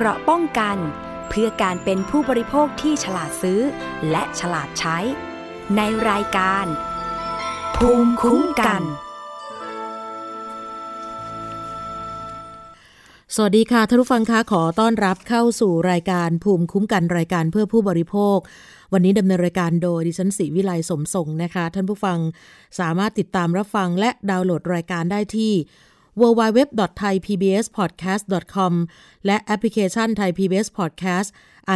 เกราะป้องกัน เพื่อการเป็นผู้บริโภคที่ฉลาดซื้อ และฉลาดใช้ ในรายการ ภูมิคุ้มกัน สวัสดีค่ะท่านผู้ฟังคะขอต้อนรับเข้าสู่รายการภูมิคุ้มกันรายการเพื่อผู้บริโภควันนี้ดำเนินรายการโดยดิฉันศรีวิไลสมทรงนะคะ ท่านผู้ฟังสามารถติดตามรับฟังและดาวน์โหลดรายการได้ที่ www.thaipbspodcast.com และแอปพลิเคชัน Thai PBS Podcast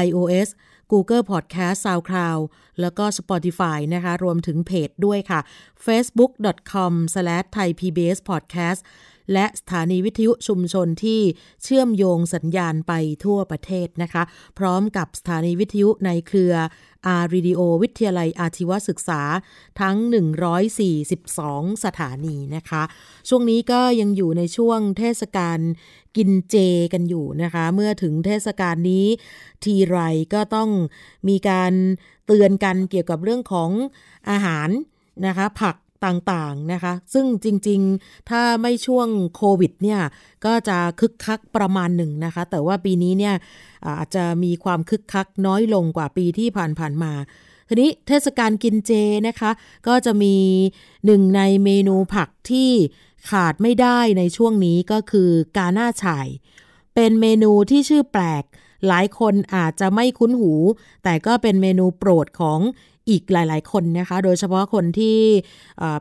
iOS Google Podcast SoundCloud แล้วก็ Spotify นะคะ รวมถึงเพจด้วยค่ะ facebook.com/thaipbspodcast และสถานีวิทยุชุมชนที่เชื่อมโยงสัญญาณไปทั่วประเทศนะคะ พร้อมกับสถานีวิทยุในเครือ R Radio วิทยาลัยอาชีวศึกษาทั้ง 142 สถานีนะคะ ช่วงนี้ก็ยังอยู่ในช่วงเทศกาลกินเจกันอยู่นะคะ เมื่อถึงเทศกาลนี้ทีไรก็ต้องมีการเตือนกันเกี่ยวกับเรื่องของอาหารนะคะ ผัก ต่างๆนะคะ ซึ่งจริงๆ ถ้าไม่ช่วงโควิดเนี่ย ก็จะคึกคักประมาณหนึ่งนะคะ แต่ว่าปีนี้เนี่ยอาจจะมีความคึกคักน้อยลงกว่าปีที่ผ่านๆมาทีนี้เทศกาลกินเจนะคะ ก็จะมีหนึ่งในเมนูผักที่ขาดไม่ได้ในช่วงนี้ก็คือกาหน้าฉ่าย เป็นเมนูที่ชื่อแปลก หลายคนอาจจะไม่คุ้นหู แต่ก็เป็นเมนูโปรดของ อีกหลาย ๆ คนนะคะ โดยเฉพาะคนที่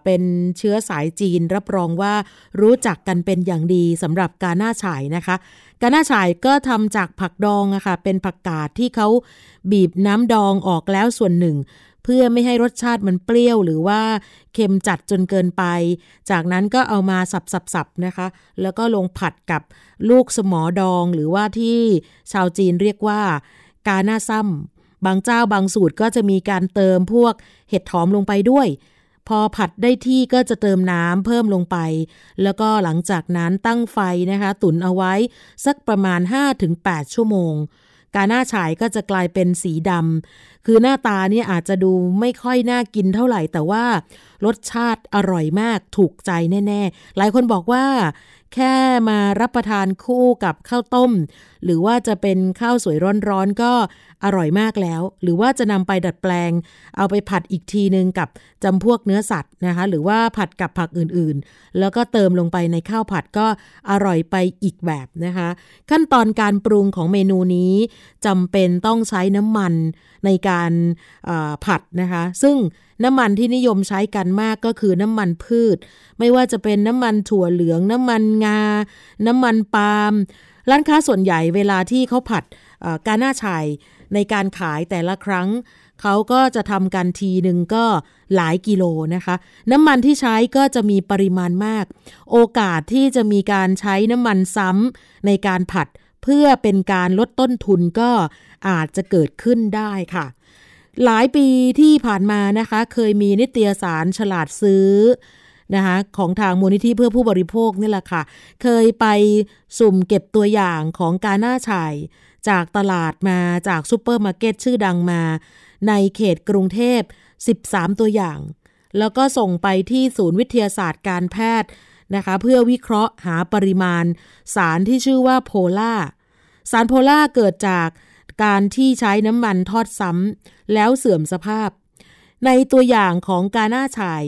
เป็นเชื้อสายจีนรับรองว่ารู้จักกันเป็นอย่างดีสำหรับกาหน้าฉายนะคะ กาหน้าฉายก็ทำจากผักดองอะคะ่ะเป็นผักกาดที่เขาบีบน้ำดองออกแล้วส่วนหนึ่งเพื่อไม่ให้รสชาติมันเปรี้ยวหรือว่าเค็มจัดจนเกินไป จากนั้นก็เอามาสับๆนะคะ แล้วก็ลงผัดกับลูกสมอดองหรือว่าที่ชาวจีนเรียกว่ากาหน้าซ้ำ บางเจ้าบางสูตรก็จะมีการเติมพวกเห็ดหอมลงไปด้วย พอผัดได้ที่ก็จะเติมน้ำเพิ่มลงไป แล้วก็หลังจากนั้นตั้งไฟนะคะ ตุ๋นเอาไว้สักประมาณ 5-8 ชั่วโมงกาหน้าฉายก็จะกลายเป็นสีดำ คือหน้าตาเนี่ยอาจจะดูไม่ค่อยน่ากินเท่าไหร่ แต่ว่ารสชาติอร่อยมากถูกใจแน่ ๆ หลายคนบอกว่า แค่มารับประทานคู่กับข้าวต้ม หรือว่าจะเป็นข้าวสวยร้อนๆก็อร่อยมากแล้ว หรือว่าจะนำไปดัดแปลง เอาไปผัดอีกทีนึงกับจำพวกเนื้อสัตว์นะคะ หรือว่าผัดกับผักอื่นๆ แล้วก็เติมลงไปในข้าวผัดก็อร่อยไปอีกแบบนะคะ ขั้นตอนการปรุงของเมนูนี้จำเป็นต้องใช้น้ำมัน ในการผัดนะคะ ซึ่งน้ำมันที่นิยมใช้กันมากก็คือน้ำมันพืช ไม่ว่าจะเป็นน้ำมันถั่วเหลือง น้ำมันงา น้ำมันปาล์มร้านค้าส่วนใหญ่เวลาที่เขาผัดกาหน้าชายในการขายแต่ละครั้ง เขาก็จะทำกันทีหนึ่งก็หลายกิโลนะคะ น้ำมันที่ใช้ก็จะมีปริมาณมาก โอกาสที่จะมีการใช้น้ำมันซ้ำในการผัด เพื่อเป็นการลดต้นทุนก็อาจจะเกิดขึ้นได้ค่ะ หลายปีที่ผ่านมานะคะ เคยมีนิตยสารฉลาดซื้อนะคะของทางมูลนิธิเพื่อผู้บริโภคนี่แหละค่ะ เคยไปสุ่มเก็บตัวอย่างของกาน้าฉ่ายจากตลาดมาจากซูเปอร์มาร์เก็ตชื่อดังมา ในเขตกรุงเทพ 13 ตัวอย่าง แล้วก็ส่งไปที่ศูนย์วิทยาศาสตร์การแพทย์ นะคะเพื่อวิเคราะห์หาปริมาณ สารที่ชื่อว่าโพล่าสารโพล่าเกิดจากการที่ใช้น้ำมันทอดซ้ำแล้วเสื่อมสภาพ ในตัวอย่างของกาหน้าฉาย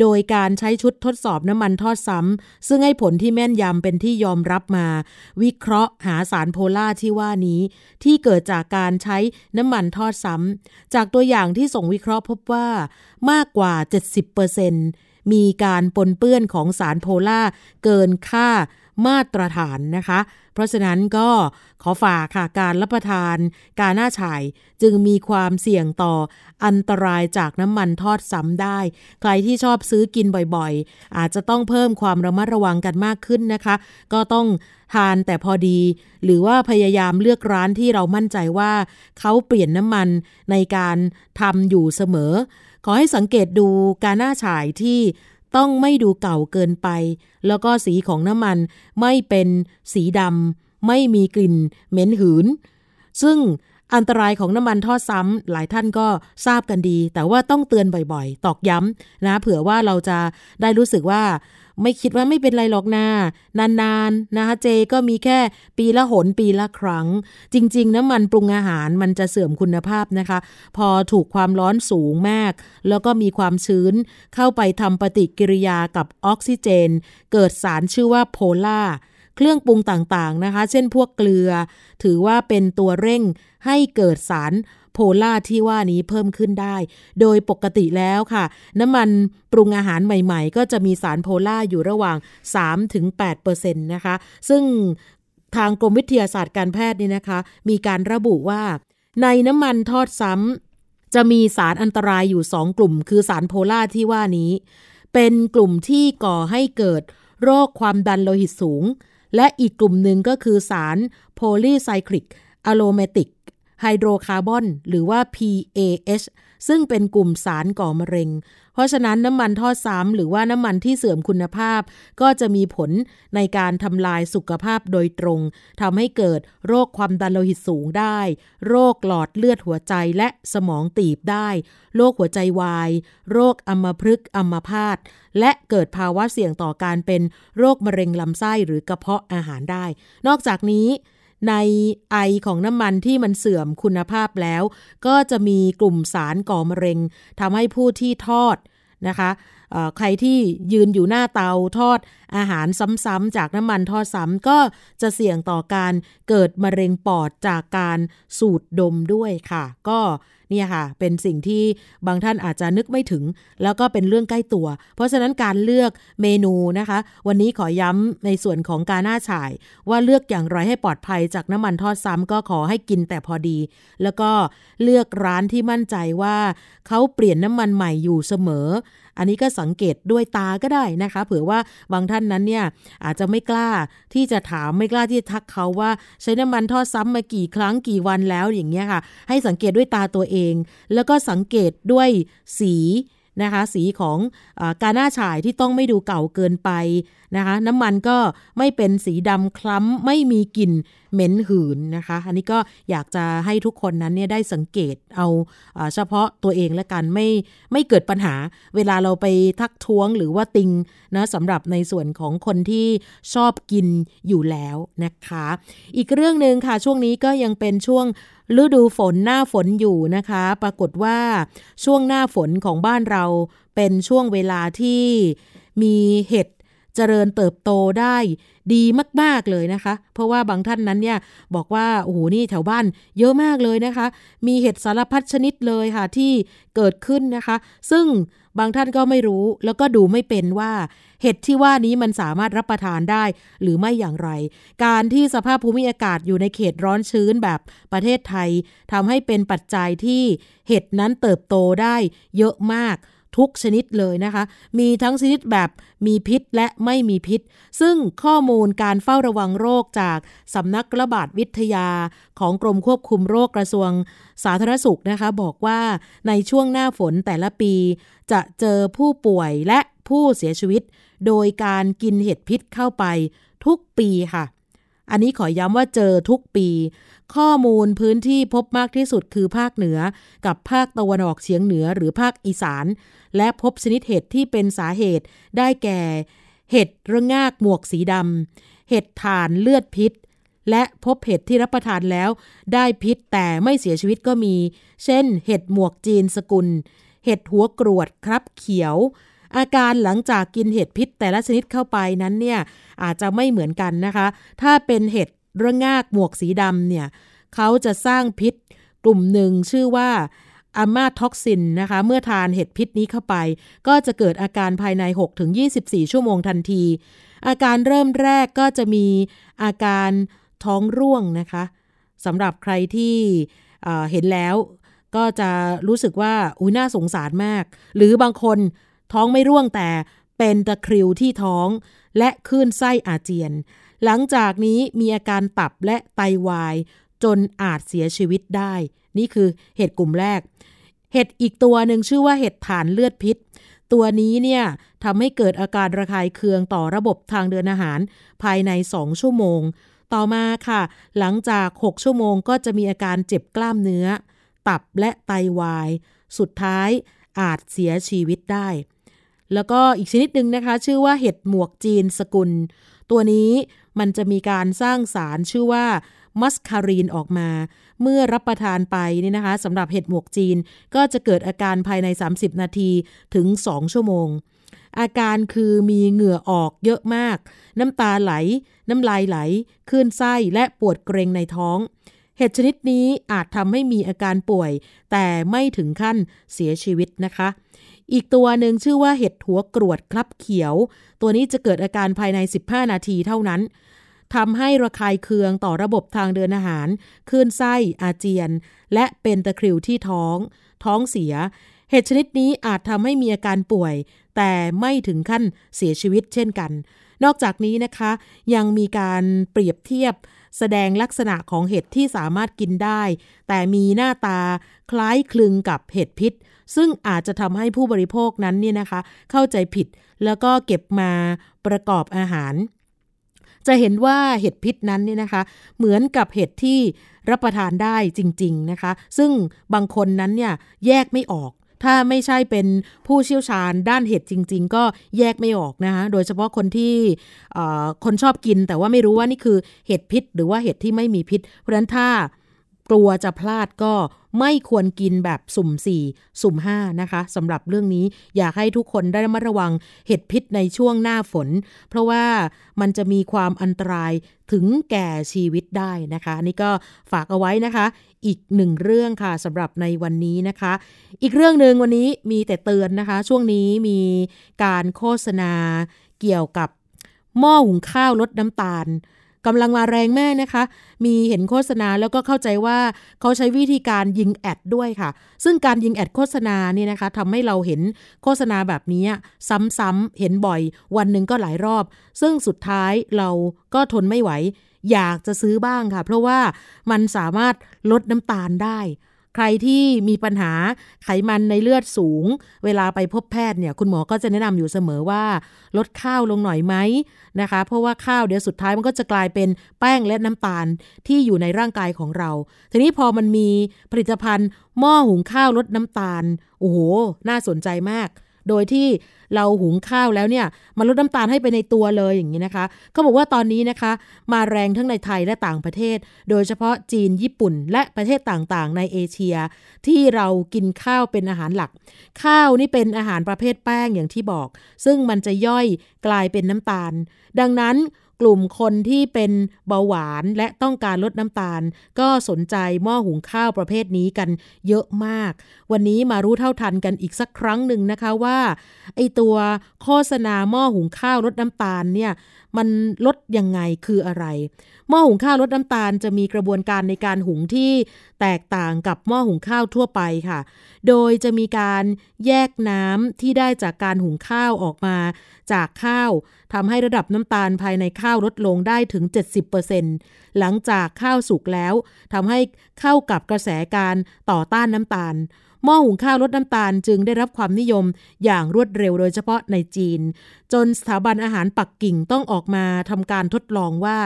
โดยการใช้ชุดทดสอบน้ำมันทอดซ้ำซึ่งให้ผลที่แม่นยำเป็นที่ยอมรับมา วิเคราะห์หาสารโพล่าที่ว่านี้ ที่เกิดจากการใช้น้ำมันทอดซ้ำจากตัวอย่างที่ส่งวิเคราะห์พบว่ามากกว่า 70% มีการปนเปื้อนของสารโพล่าเกินค่ามาตรฐานนะคะ เพราะฉะนั้นก็ขอฝากค่ะการรับประทาน การหน้าฉายจึงมีความเสี่ยงต่ออันตรายจากน้ำมันทอดซ้ำได้ ใครที่ชอบซื้อกินบ่อยๆ อาจจะต้องเพิ่มความระมัดระวังกันมากขึ้นนะคะ ก็ต้องทานแต่พอดี หรือว่าพยายามเลือกร้านที่เรามั่นใจว่า เขาเปลี่ยนน้ำมันในการทำอยู่เสมอ ขอให้สังเกตดูการหน้าฉายที่ต้องไม่ดูเก่าเกินไป แล้วก็สีของน้ำมันไม่เป็นสีดำไม่มีกลิ่นเหม็นหืน ซึ่งอันตรายของน้ำมันทอดซ้ำหลายท่านก็ทราบกันดี แต่ว่าต้องเตือนบ่อยๆ ตอกย้ำนะ เผื่อว่าเราจะได้รู้สึกว่า ไม่คิดว่าไม่เป็นไรหรอกนานานๆนะคะเจก็มีแค่ปีละหนปีละครั้ง จริง ๆ น้ำมันปรุงอาหารมันจะเสื่อมคุณภาพนะคะ พอถูกความร้อนสูงมาก แล้วก็มีความชื้นเข้าไปทำปฏิกิริยากับออกซิเจน เกิดสารชื่อว่าโพล่าเครื่องปรุงต่างๆนะคะ เช่นพวกเกลือ ถือว่าเป็นตัวเร่งให้เกิดสาร โพล่าที่ว่านี้เพิ่มขึ้นได้ โดยปกติแล้วค่ะ น้ำมันปรุงอาหารใหม่ๆ ก็จะมีสารโพล่าอยู่ระหว่าง 3-8%นะคะ ซึ่งทางกรมวิทยาศาสตร์การแพทย์นี่นะคะ มีการระบุว่า ในน้ำมันทอดซ้ำจะมีสารอันตรายอยู่ 2 กลุ่ม คือสารโพล่าที่ว่านี้ เป็นกลุ่มที่ก่อให้เกิดโรคความดันโลหิตสูง และอีกกลุ่มหนึ่งก็คือสารโพลีไซคลิกอะโลเมติก ไฮโดรคาร์บอนหรือว่า PAH ซึ่งเป็นกลุ่มสารก่อมะเร็ง เพราะฉะนั้นน้ำมันทอดซ้ำหรือว่าน้ำมันที่เสื่อมคุณภาพ ก็จะมีผลในการทำลายสุขภาพโดยตรงทำให้เกิดโรคความดันโลหิตสูงได้ โรคหลอดเลือดหัวใจและสมองตีบได้ โรคหัวใจวาย โรคอัมพฤกษ์อัมพาตและเกิดภาวะเสี่ยงต่อการเป็นโรคมะเร็งลำไส้หรือกระเพาะอาหารได้ นอกจากนี้ ในไอของน้ำมันที่มันเสื่อมคุณภาพแล้ว ก็จะมีกลุ่มสารก่อมะเร็งทำให้ผู้ที่ทอดนะคะใครที่ยืนอยู่หน้าเตาทอดอาหารซ้ำๆจากน้ำมันทอดซ้ำก็จะเสี่ยงต่อการเกิดมะเร็งปอดจากการสูดดมด้วยค่ะ ก็ เนี่ยค่ะ เป็นสิ่งที่บางท่านอาจจะนึกไม่ถึง แล้วก็เป็นเรื่องใกล้ตัว เพราะฉะนั้นการเลือกเมนูนะคะ วันนี้ขอย้ำในส่วนของการหน้าฉาย ว่าเลือกอย่างไรให้ปลอดภัยจากน้ำมันทอดซ้ำก็ขอให้กินแต่พอดี แล้วก็เลือกร้านที่มั่นใจว่าเขาเปลี่ยนน้ำมันใหม่อยู่เสมอ อันนี้ก็สังเกตด้วยตาก็ได้นะคะ เผื่อว่าบางท่านนั้นเนี่ยอาจจะไม่กล้าที่จะถามไม่กล้าที่จะทักเขาว่าใช้น้ำมันทอดซ้ำมากี่ครั้งกี่วันแล้วอย่างเงี้ยค่ะ ให้สังเกตด้วยตาตัวเอง แล้วก็สังเกตด้วยสีนะคะสีของอการหน้าฉายที่ต้องไม่ดูเก่าเกินไปนะคะ น้ำมันก็ไม่เป็นสีดำคล้ำไม่มีกลิ่นเหม็นหืนนะคะ อันนี้ก็อยากจะให้ทุกคนนั้นเนี่ยได้สังเกตเอาเฉพาะตัวเองและกันไม่ไม่เกิดปัญหา เวลาเราไปทักท้วงหรือว่าติงนะสำหรับในส่วนของคนที่ชอบกินอยู่แล้วนะคะ อีกเรื่องหนึ่งค่ะช่วงนี้ก็ยังเป็นช่วงฤดูฝนหน้าฝนอยู่นะคะ ปรากฏว่าช่วงหน้าฝนของบ้านเราเป็นช่วงเวลาที่มีเห็ด เจริญเติบโตได้ดีมาก ๆ เลยนะคะ เพราะว่าบางท่านนั้นเนี่ยบอกว่าโอ้โหนี่แถวบ้านเยอะมากเลยนะคะ มีเห็ดสารพัดชนิดเลยค่ะที่เกิดขึ้นนะคะ ซึ่งบางท่านก็ไม่รู้แล้วก็ดูไม่เป็นว่า เห็ดที่ว่านี้มันสามารถรับประทานได้หรือไม่อย่างไร การที่สภาพภูมิอากาศอยู่ในเขตร้อนชื้นแบบประเทศไทยทำให้เป็นปัจจัยที่เห็ดนั้นเติบโตได้เยอะมาก ทุกชนิดเลยนะคะ มีทั้งชนิดแบบมีพิษและไม่มีพิษ ซึ่งข้อมูลการเฝ้าระวังโรคจากสำนักระบาดวิทยาของกรมควบคุมโรคกระทรวงสาธารณสุขนะคะ บอกว่าในช่วงหน้าฝนแต่ละปี จะเจอผู้ป่วยและผู้เสียชีวิต โดยการกินเห็ดพิษเข้าไปทุกปีค่ะอันนี้ขอย้ำว่าเจอทุกปี ข้อมูลพื้นที่พบมากที่สุดคือภาคเหนือ กับภาคตะวันออกเฉียงเหนือหรือภาคอีสาน และพบชนิดเห็ดที่เป็นสาเหตุได้แก่ เห็ดระงากหมวกสีดำเห็ดถ่านเลือดพิษ และพบเห็ดที่รับประทานแล้ว ได้พิษแต่ไม่เสียชีวิตก็มี เช่น เห็ดหมวกจีนสกุล เห็ดหัวกรวดครีบเขียวอาการหลังจากกินเห็ดพิษแต่ละชนิดเข้าไปนั้นเนี่ยอาจจะไม่เหมือนกันนะคะ ถ้าเป็นเห็ดระโงกหมวกสีดำเนี่ยเขาจะสร้างพิษ กลุ่มหนึ่งชื่อว่า อะมาท็อกซินนะคะ เมื่อทานเห็ดพิษนี้เข้าไป ก็จะเกิดอาการภายใน 6-24 ชั่วโมงทันที อาการเริ่มแรกก็จะมีอาการท้องร่วงนะคะสำหรับใครที่เห็นแล้วก็จะรู้สึกว่าอุ้ยน่าสงสารมาก หรือบางคนท้องไม่ร่วงแต่เป็นตะคริวที่ท้อง และคลื่นไส้อาเจียน หลังจากนี้มีอาการตับและไตาวาย จนอาจเสียชีวิตได้ นี่คือเห็ดกลุ่มแรก เห็ดอีกตัวหนึ่งชื่อว่าเห็ดฐานเลือดพิษ ตัวนี้เนี่ยทำให้เกิดอาการระคายเคืองต่อระบบทางเดินอาหาร ภายใน 2 ชั่วโมง ต่อมาค่ะ หลังจาก 6 ชั่วโมงก็จะมีอาการเจ็บกล้ามเนื้อ ตับและไตาวาย สุดท้ายอาจเสียชีวิตได้ แล้วก็อีกชนิดหนึ่งนะคะ ชื่อว่าเห็ดหมวกจีนสกุล ตัวนี้มันจะมีการสร้างสารชื่อว่า มัสคารีนออกมา เมื่อรับประทานไปนี่นะคะสำหรับเห็ดหมวกจีนก็จะเกิดอาการภายใน 30 นาทีถึง 2 ชั่วโมง อาการคือมีเหงื่อออกเยอะมาก น้ำตาไหล น้ำลายไหลคลื่นไส้และปวดเกรงในท้องเห็ดชนิดนี้อาจทำให้มีอาการป่วย แต่ไม่ถึงขั้นเสียชีวิตนะคะ อีกตัวหนึ่งชื่อว่าเห็ดหัวกรวดคลับเขียว ตัวนี้จะเกิดอาการภายใน 15 นาทีเท่านั้น ทำให้ระคายเคืองต่อระบบทางเดินอาหารคลื่นไส้อาเจียน และเป็นตะคริวที่ท้อง ท้องเสีย เห็ดชนิดนี้อาจทำให้มีอาการป่วย แต่ไม่ถึงขั้นเสียชีวิตเช่นกัน นอกจากนี้นะคะ ยังมีการเปรียบเทียบแสดงลักษณะของเห็ดที่สามารถกินได้ แต่มีหน้าตาคล้ายคลึงกับเห็ดพิษ ซึ่งอาจจะทำให้ผู้บริโภคนั้นเนี่ยนะคะ เข้าใจผิดแล้วก็เก็บมาประกอบอาหาร จะเห็นว่าเห็ดพิษนั้นเนี่ยนะคะ เหมือนกับเห็ดที่รับประทานได้จริง ๆนะคะ ซึ่งบางคนนั้นเนี่ยแยกไม่ออก ถ้าไม่ใช่เป็นผู้เชี่ยวชาญด้านเห็ดจริง ๆ ก็แยกไม่ออกนะคะ โดยเฉพาะคนที่คนชอบกินแต่ว่าไม่รู้ว่านี่คือเห็ดพิษ หรือว่าเห็ดที่ไม่มีพิษ เพราะฉะนั้นถ้า กลัวจะพลาดก็ไม่ควรกินแบบสุ่ม 4 สุ่ม 5 นะคะสำหรับเรื่องนี้อยากให้ทุกคนได้ระมัดระวังเห็ดพิษในช่วงหน้าฝน เพราะว่ามันจะมีความอันตรายถึงแก่ชีวิตได้นะคะนี่ก็ฝากเอาไว้นะคะ อีกหนึ่งเรื่องค่ะสำหรับในวันนี้นะคะ อีกเรื่องหนึ่งวันนี้มีแต่เตือนนะคะ ช่วงนี้มีการโฆษณาเกี่ยวกับหม้อหุงข้าวลดน้ำตาล กำลังมาแรงแม่นะคะ มีเห็นโฆษณาแล้วก็เข้าใจว่าเขาใช้วิธีการยิงแอดด้วยค่ะ ซึ่งการยิงแอดโฆษณานี่นะคะทำให้เราเห็นโฆษณาแบบนี้ซ้ำๆเห็นบ่อย วันหนึ่งก็หลายรอบ ซึ่งสุดท้ายเราก็ทนไม่ไหว อยากจะซื้อบ้างค่ะ เพราะว่ามันสามารถลดน้ำตาลได้ ใครที่มีปัญหาไขมันในเลือดสูง เวลาไปพบแพทย์เนี่ยคุณหมอก็จะแนะนำอยู่เสมอว่า ลดข้าวลงหน่อยไหมนะคะ เพราะว่าข้าวเดี๋ยวสุดท้ายมันก็จะกลายเป็นแป้งและน้ำตาลที่อยู่ในร่างกายของเรา ทีนี้พอมันมีผลิตภัณฑ์หม้อหุงข้าวลดน้ำตาลโอ้โหน่าสนใจมาก โดยที่เราหุงข้าวแล้วเนี่ยมันลดน้ำตาลให้ไปในตัวเลยอย่างนี้นะคะเขาบอกว่าตอนนี้นะคะ มาแรงทั้งในไทยและต่างประเทศ โดยเฉพาะจีนญี่ปุ่น และประเทศต่างๆ ในเอเชีย ที่เรากินข้าวเป็นอาหารหลัก ข้าวนี่เป็นอาหารประเภทแป้งอย่างที่บอก ซึ่งมันจะย่อยกลายเป็นน้ำตาล ดังนั้น กลุ่มคนที่เป็นเบาหวานและต้องการลดน้ำตาล ก็สนใจหม้อหุงข้าวประเภทนี้กันเยอะมาก วันนี้มารู้เท่าทันกันอีกสักครั้งหนึ่งนะคะว่าไอตัวโฆษณาหม้อหุงข้าวลดน้ำตาลเนี่ยมันลดยังไงคืออะไร หม้อหุงข้าวลดน้ำตาลจะมีกระบวนการในการหุงที่แตกต่างกับหม้อหุงข้าวทั่วไปค่ะ โดยจะมีการแยกน้ำที่ได้จากการหุงข้าวออกมาจากข้าว ทำให้ระดับน้ำตาลภายในข้าวลดลงได้ถึง 70%หลังจากข้าวสุกแล้วทำให้เข้ากับกระแสการต่อต้านน้ำตาล หม้อหุงข้าวลดน้ำตาลจึงได้รับความนิยมอย่างรวดเร็วโดยเฉพาะในจีน จนสถาบันอาหารปักกิ่งต้องออกมาทำการทดลองว่า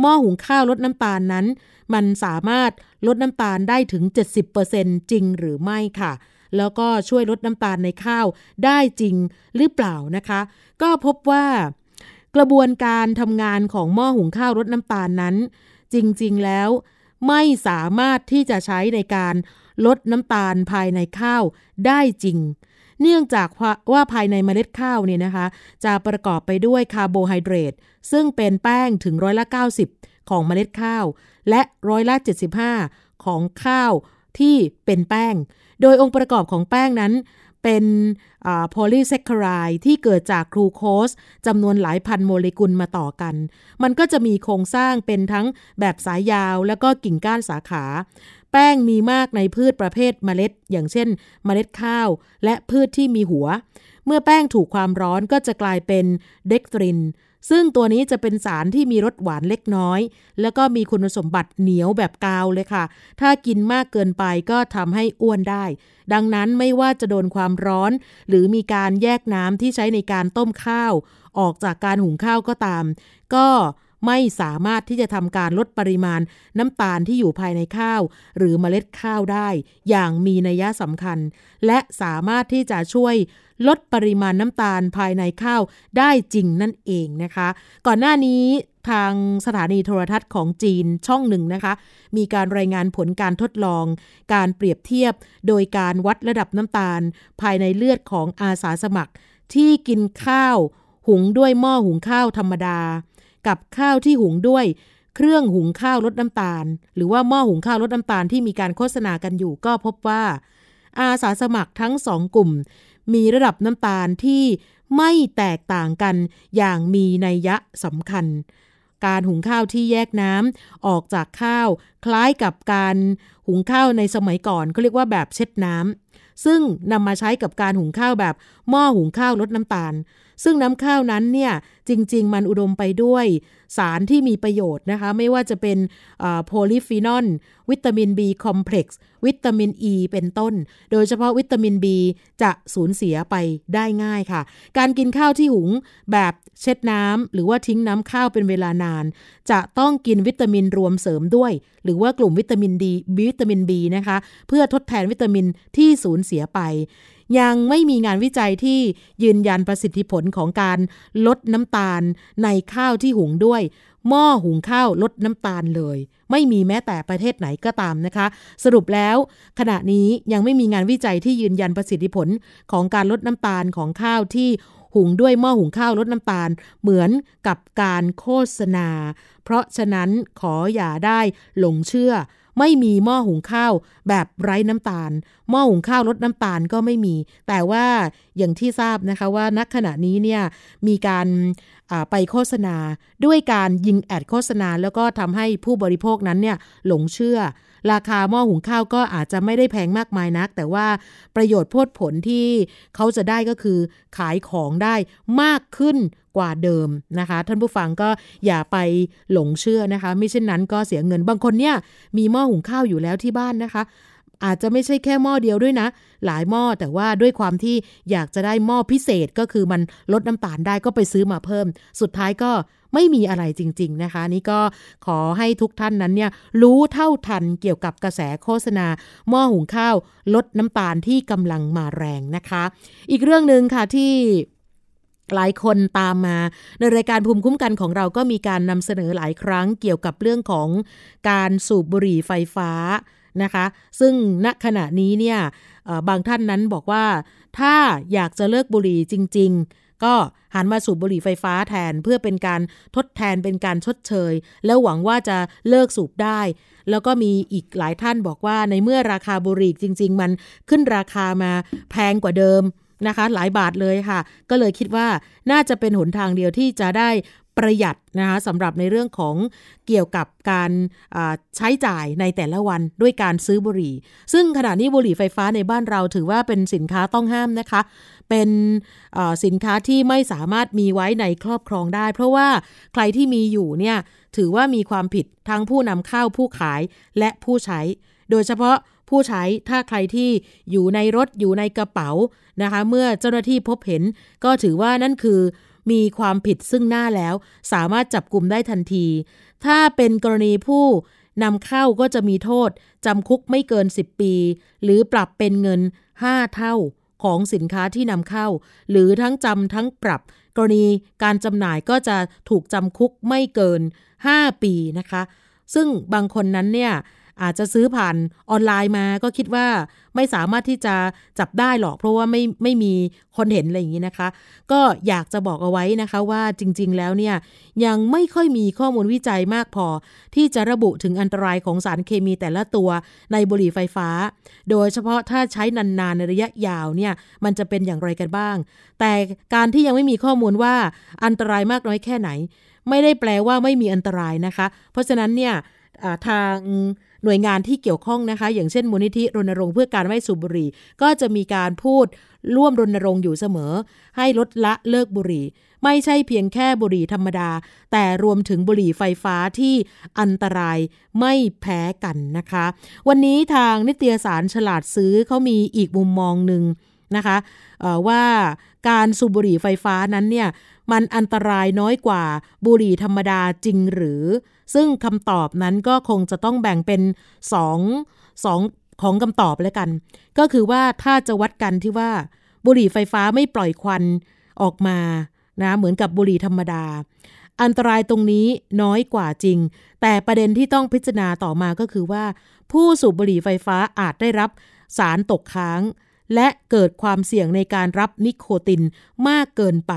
หม้อหุงข้าวลดน้ำตาลนั้น มันสามารถลดน้ำตาลได้ถึง 70%จริงหรือไม่ค่ะ แล้วก็ช่วยลดน้ำตาลในข้าวได้จริงหรือเปล่านะคะ ก็พบว่ากระบวนการทำงานของหม้อหุงข้าวลดน้ำตาลนั้น จริงๆแล้ว ไม่สามารถที่จะใช้ในการลดน้ำตาลภายในข้าวได้จริง เนื่องจากว่าภายในเมล็ดข้าวเนี่ยนะคะ จะประกอบไปด้วยคาร์โบไฮเดรตซึ่งเป็นแป้งถึงร้อยละ 90 ของเมล็ดข้าว และร้อยละ 75 ของข้าว ที่เป็นแป้ง โดยองค์ประกอบของแป้งนั้นเป็นโพลีแซคคารายที่เกิดจากกลูโคสจำนวนหลายพันโมเลกุลมาต่อกัน มันก็จะมีโครงสร้างเป็นทั้งแบบสายยาวแล้วก็กิ่งก้านสาขา แป้งมีมากในพืชประเภทเมล็ด อย่างเช่น เมล็ดข้าว และพืชที่มีหัว เมื่อแป้งถูกความร้อนก็จะกลายเป็นเด็กตริน ซึ่งตัวนี้จะเป็นสารที่มีรสหวานเล็กน้อย แล้วก็มีคุณสมบัติเหนียวแบบกาวเลยค่ะ ถ้ากินมากเกินไปก็ทำให้อ้วนได้ ดังนั้นไม่ว่าจะโดนความร้อน หรือมีการแยกน้ำที่ใช้ในการต้มข้าว ออกจากการหุงข้าวก็ตาม ก็ไม่สามารถที่จะทำการลดปริมาณน้ำตาลที่อยู่ภายในข้าว หรือเมล็ดข้าวได้ อย่างมีนัยสำคัญ และสามารถที่จะช่วย ลดปริมาณน้ำตาลภายในข้าวได้จริงนั่นเองนะคะ ก่อนหน้านี้ทางสถานีโทรทัศน์ของจีนช่องหนึ่งนะคะ มีการรายงานผลการทดลอง การเปรียบเทียบ โดยการวัดระดับน้ำตาล ภายในเลือดของอาสาสมัคร ที่กินข้าว หุงด้วยหม้อหุงข้าวธรรมดา กับข้าวที่หุงด้วยเครื่องหุงข้าวลดน้ำตาล หรือว่าหม้อหุงข้าวลดน้ำตาลที่มีการโฆษณากันอยู่ก็พบว่า อาสาสมัครทั้งสองกลุ่ม มีระดับน้ำตาลที่ไม่แตกต่างกันอย่างมีนัยยะสำคัญ การหุงข้าวที่แยกน้ำออกจากข้าว คล้ายกับการหุงข้าวในสมัยก่อนเขาเรียกว่าแบบเช็ดน้ำซึ่งนำมาใช้กับการหุงข้าวแบบหม้อหุงข้าวลดน้ำตาล ซึ่งน้ำข้าวนั้นเนี่ยจริง ๆ มันอุดมไปด้วยสารที่มีประโยชน์นะคะ ไม่ว่าจะเป็นโพลีฟีนอลวิตามิน B คอมเพล็กซ์วิตามิน E เป็นต้น โดยเฉพาะวิตามิน B จะสูญเสียไปได้ง่ายค่ะ การกินข้าวที่หุงแบบเช็ดน้ำหรือว่าทิ้งน้ำข้าวเป็นเวลานาน จะต้องกินวิตามินรวมเสริมด้วย หรือว่ากลุ่มวิตามินดีวิตามิน B นะคะ เพื่อทดแทนวิตามินที่สูญเสียไป ยังไม่มีงานวิจัยที่ยืนยันประสิทธิผลของการลดน้ำตาลในข้าวที่หุงด้วย หม้อหุงข้าวลดน้ำตาลเลย ไม่มีแม้แต่ประเทศไหนก็ตามนะคะ สรุปแล้ว ขณะนี้ยังไม่มีงานวิจัยที่ยืนยันประสิทธิผลของการลดน้ำตาลของข้าวที่หุงด้วยหม้อหุงข้าวลดน้ำตาลเหมือนกับการโฆษณา เพราะฉะนั้นขออย่าได้หลงเชื่อ ไม่มีหม้อหุงข้าวแบบไร้น้ำตาล หม้อหุงข้าวลดน้ำตาลก็ไม่มี แต่ว่าอย่างที่ทราบนะคะว่านักขณะนี้เนี่ยมีการไปโฆษณา ด้วยการยิงแอดโฆษณา แล้วก็ทำให้ผู้บริโภคนั้นเนี่ยหลงเชื่อ ราคาหม้อหุงข้าวก็อาจจะไม่ได้แพงมากมายนัก แต่ว่าประโยชน์พดผลที่เขาจะได้ก็คือขายของได้มากขึ้นกว่าเดิมนะคะ ท่านผู้ฟังก็อย่าไปหลงเชื่อนะคะ ไม่เช่นนั้นก็เสียเงินบางคนเนี่ยมีหม้อหุงข้าวอยู่แล้วที่บ้านนะคะ อาจจะไม่ใช่แค่หม้อเดียวด้วยนะ หลายหม้อแต่ว่าด้วยความที่อยากจะได้หม้อพิเศษก็คือมันลดน้ำตาลได้ก็ไปซื้อมาเพิ่ม สุดท้ายก็ไม่มีอะไรจริง ๆนะคะ นี่ก็ขอให้ทุกท่านนั้นเนี่ยรู้เท่าทันเกี่ยวกับกระแสโฆษณา หม้อหุงข้าว ลดน้ำตาลที่กำลังมาแรงนะคะ อีกเรื่องหนึ่งค่ะที่หลายคนตามมา ในรายการภูมิคุ้มกันของเราก็มีการนำเสนอหลายครั้งเกี่ยวกับเรื่องของการสูบบุหรี่ไฟฟ้า นะคะ ซึ่งณขณะนี้เนี่ยบางท่านนั้นบอกว่าถ้าอยากจะเลิกบุหรี่จริง ๆ ก็หันมาสูบบุหรี่ไฟฟ้าแทนเพื่อเป็นการทดแทนเป็นการชดเชย แล้วหวังว่าจะเลิกสูบได้ แล้วก็มีอีกหลายท่านบอกว่าในเมื่อราคาบุหรี่จริง ๆ มันขึ้นราคามาแพงกว่าเดิมนะคะหลายบาทเลยค่ะ ก็เลยคิดว่าน่าจะเป็นหนทางเดียวที่จะได้ ประหยัดนะคะสำหรับในเรื่องของเกี่ยวกับการใช้จ่ายในแต่ละวันด้วยการซื้อบุหรี่ ซึ่งขณะนี้บุหรี่ไฟฟ้าในบ้านเราถือว่าเป็นสินค้าต้องห้ามนะคะ เป็นสินค้าที่ไม่สามารถมีไว้ในครอบครองได้ เพราะว่าใครที่มีอยู่เนี่ยถือว่ามีความผิดทั้งผู้นำเข้าผู้ขายและผู้ใช้ โดยเฉพาะผู้ใช้ถ้าใครที่อยู่ในรถอยู่ในกระเป๋านะคะ เมื่อเจ้าหน้าที่พบเห็นก็ถือว่านั่นคือ มีความผิดซึ่งหน้าแล้ว สามารถจับกลุ่มได้ทันที ถ้าเป็นกรณีผู้นำเข้าก็จะมีโทษ จำคุกไม่เกิน 10 ปี หรือปรับเป็นเงิน 5 เท่าของสินค้าที่นำเข้า หรือทั้งจำทั้งปรับ กรณีการจำหน่ายก็จะถูกจำคุกไม่เกิน 5 ปีนะคะ ซึ่งบางคนนั้นเนี่ย อาจจะซื้อผ่านออนไลน์มาก็คิดว่าไม่สามารถที่จะจับได้หรอก เพราะว่าไม่ไม่มีคนเห็นอะไรอย่างนี้นะคะ ก็อยากจะบอกเอาไว้นะคะว่าจริง ๆ แล้วเนี่ยยังไม่ค่อยมีข้อมูลวิจัยมากพอ ที่จะระบุถึงอันตรายของสารเคมีแต่ละตัวในบุหรี่ไฟฟ้า โดยเฉพาะถ้าใช้นานๆในระยะยาวเนี่ยมันจะเป็นอย่างไรกันบ้าง แต่การที่ยังไม่มีข้อมูลว่าอันตรายมากน้อยแค่ไหน ไม่ได้แปลว่าไม่มีอันตรายนะคะ เพราะฉะนั้นเนี่ย ทางหน่วยงานที่เกี่ยวข้องนะคะ อย่างเช่นมูลนิธิรณรงค์เพื่อการไม่สูบบุหรี่ ก็จะมีการพูดร่วมรณรงค์อยู่เสมอ ให้ลดละเลิกบุหรี่ ไม่ใช่เพียงแค่บุหรี่ธรรมดา แต่รวมถึงบุหรี่ไฟฟ้าที่อันตรายไม่แพ้กันนะคะ วันนี้ทางนิตยสารฉลาดซื้อเขามีอีกมุมมองหนึ่งนะคะว่าการสูบบุหรี่ไฟฟ้านั้นเนี่ยมันอันตรายน้อยกว่าบุหรี่ธรรมดาจริงหรือ ซึ่งคำตอบนั้นก็คงจะต้องแบ่งเป็น2งของคำตอบแล้วกัน ก็คือว่าถ้าจะวัดกันที่ว่า บุหรี่ไฟฟ้าไม่ปล่อยควันออกมานะเหมือนกับบุหรี่ธรรมดา อันตรายตรงนี้น้อยกว่าจริง แต่ประเด็นที่ต้องพิจารณาต่อมาก็คือว่า ผู้สูบบุหรี่ไฟฟ้าอาจได้รับสารตกค้าง และเกิดความเสี่ยงในการรับนิโคตินมากเกินไป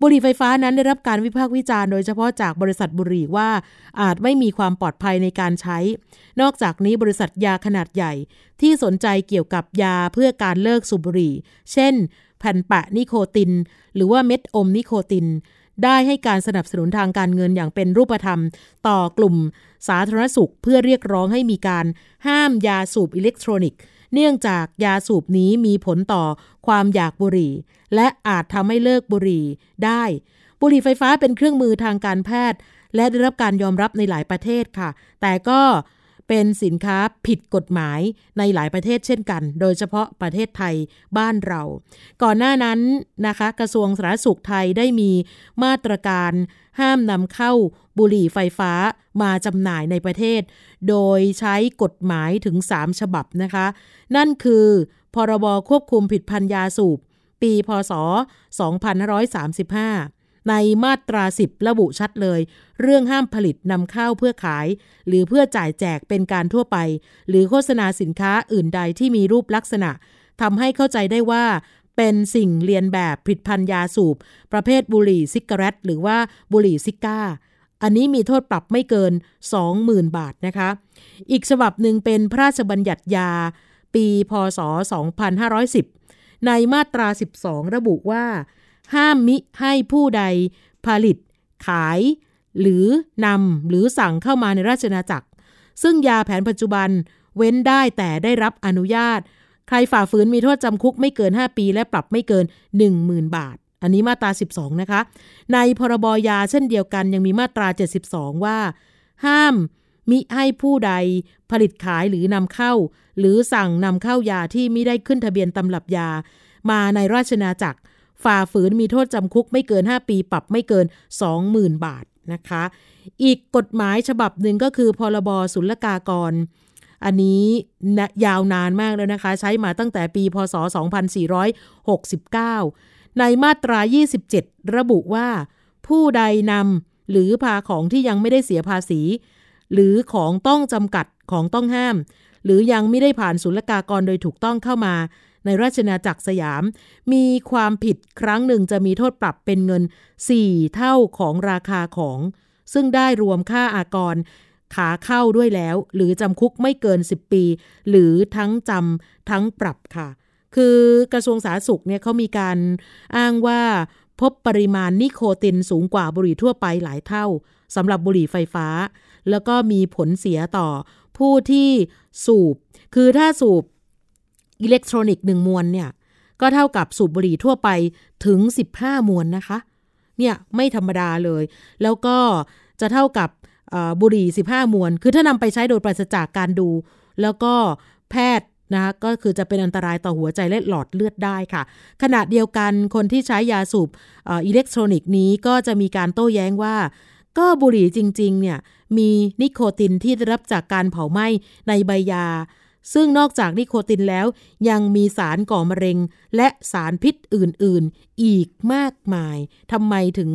บุหรี่ไฟฟ้านั้นได้รับการวิพากษ์วิจารณ์โดยเฉพาะจากบริษัทบุหรี่ว่า อาจไม่มีความปลอดภัยในการใช้ นอกจากนี้บริษัทยาขนาดใหญ่ ที่สนใจเกี่ยวกับยาเพื่อการเลิกสูบบุหรี่ เช่น แผ่นแปะนิโคติน หรือว่าเม็ดอมนิโคติน ได้ให้การสนับสนุนทางการเงินอย่างเป็นรูปธรรม ต่อกลุ่มสาธารณสุขเพื่อเรียกร้องให้มีการห้ามยาสูบอิเล็กทรอนิกส์ เนื่องจากยาสูบนี้มีผลต่อความอยากบุหรี่ และอาจทำให้เลิกบุหรี่ได้ บุหรี่ไฟฟ้าเป็นเครื่องมือทางการแพทย์ และได้รับการยอมรับในหลายประเทศค่ะ แต่ก็ เป็นสินค้าผิดกฎหมายในหลายประเทศเช่นกัน โดยเฉพาะประเทศไทยบ้านเรา ก่อนหน้านั้นนะคะ กระทรวงสาธารณสุขไทยได้มีมาตรการห้ามนำเข้าบุหรี่ไฟฟ้ามาจำหน่ายในประเทศ โดยใช้กฎหมายถึง 3 ฉบับนะคะ นั่นคือพรบควบคุมผิดพันยาสูบ ปี พศ 2535 ในมาตรา 10 ระบุชัดเลย เรื่องห้ามผลิตนำเข้าเพื่อขาย หรือเพื่อจ่ายแจกเป็นการทั่วไป หรือโฆษณาสินค้าอื่นใดที่มีรูปลักษณะทำให้เข้าใจได้ว่าเป็นสิ่งเรียนแบบผลิตภัณฑ์ยาสูบ ประเภทบุหรี่ซิกาเรตหรือว่าบุหรี่ซิก้า อันนี้มีโทษปรับไม่เกิน 20,000 บาทนะคะ อีกฉบับหนึ่งเป็นพระราชบัญญัติยา ปี พศ 2510 ในมาตรา 12 ระบุว่า ห้ามมิให้ผู้ใดผลิต ขาย หรือนำหรือสั่งเข้ามาในราชนาจักร ซึ่งยาแผนปัจจุบันเว้นได้แต่ได้รับอนุญาต ใครฝ่าฝืนมีโทษจำคุกไม่เกิน 5 ปี และปรับไม่เกิน 10,000 บาท อันนี้มาตรา 12 นะคะ ในพรบยาเช่นเดียวกันยังมีมาตรา 72 ว่า ห้ามมิให้ผู้ใดผลิตขายหรือนำเข้า หรือสั่งนำเข้ายาที่ไม่ได้ขึ้นทะเบียนตำรับยา มาในราชนาจักร ฝ่าฝืนมีโทษจำคุกไม่เกิน 5 ปีปรับไม่เกิน 20,000 บาทนะคะ อีกกฎหมายฉบับหนึ่งก็คือพรบศุลกากร อันนี้นะยาวนานมากแล้วนะคะ ใช้มาตั้งแต่ปี พศ 2469 ในมาตรา 27 ระบุว่า ผู้ใดนำหรือพาของที่ยังไม่ได้เสียภาษี หรือของต้องจำกัดของต้องห้าม หรือยังไม่ได้ผ่านศุลกากรโดยถูกต้องเข้ามา ในราชนาจักรสยาม มีความผิดครั้งหนึ่งจะมีโทษปรับเป็นเงิน 4 เท่าของราคาของ ซึ่งได้รวมค่าอากรขาเข้าด้วยแล้ว หรือจำคุกไม่เกิน 10 ปี หรือทั้งจำทั้งปรับค่ะ คือกระทรวงสาธารณสุขเนี่ยเขามีการอ้างว่าพบปริมาณนิโคตินสูงกว่าบุหรี่ทั่วไปหลายเท่าสำหรับบุหรี่ไฟฟ้า แล้วก็มีผลเสียต่อผู้ที่สูบ คือถ้าสูบ อิเล็กทรอนิกส์หนึ่งมวนเนี่ยก็เท่ากับสูบบุหรี่ทั่วไปถึง 15 มวนนะคะ เนี่ยไม่ธรรมดาเลย แล้วก็จะเท่ากับบุหรี่ 15 มวน คือถ้านำไปใช้โดยปราศจากการดู แล้วก็แพทย์นะคะก็คือจะเป็นอันตรายต่อหัวใจและหลอดเลือดได้ค่ะ ขณะเดียวกันคนที่ใช้ยาสูบอิเล็กทรอนิกส์นี้ก็จะมีการโต้แย้งว่า ก็บุหรี่จริง ๆ เนี่ยมีนิโคตินที่ได้รับจากการเผาไหม้ในใบยา ซึ่งนอกจากนิโคตินแล้วยังมีสารก่อมะเร็ง และสารพิษอื่นๆ อีกมากมายทำไมถึง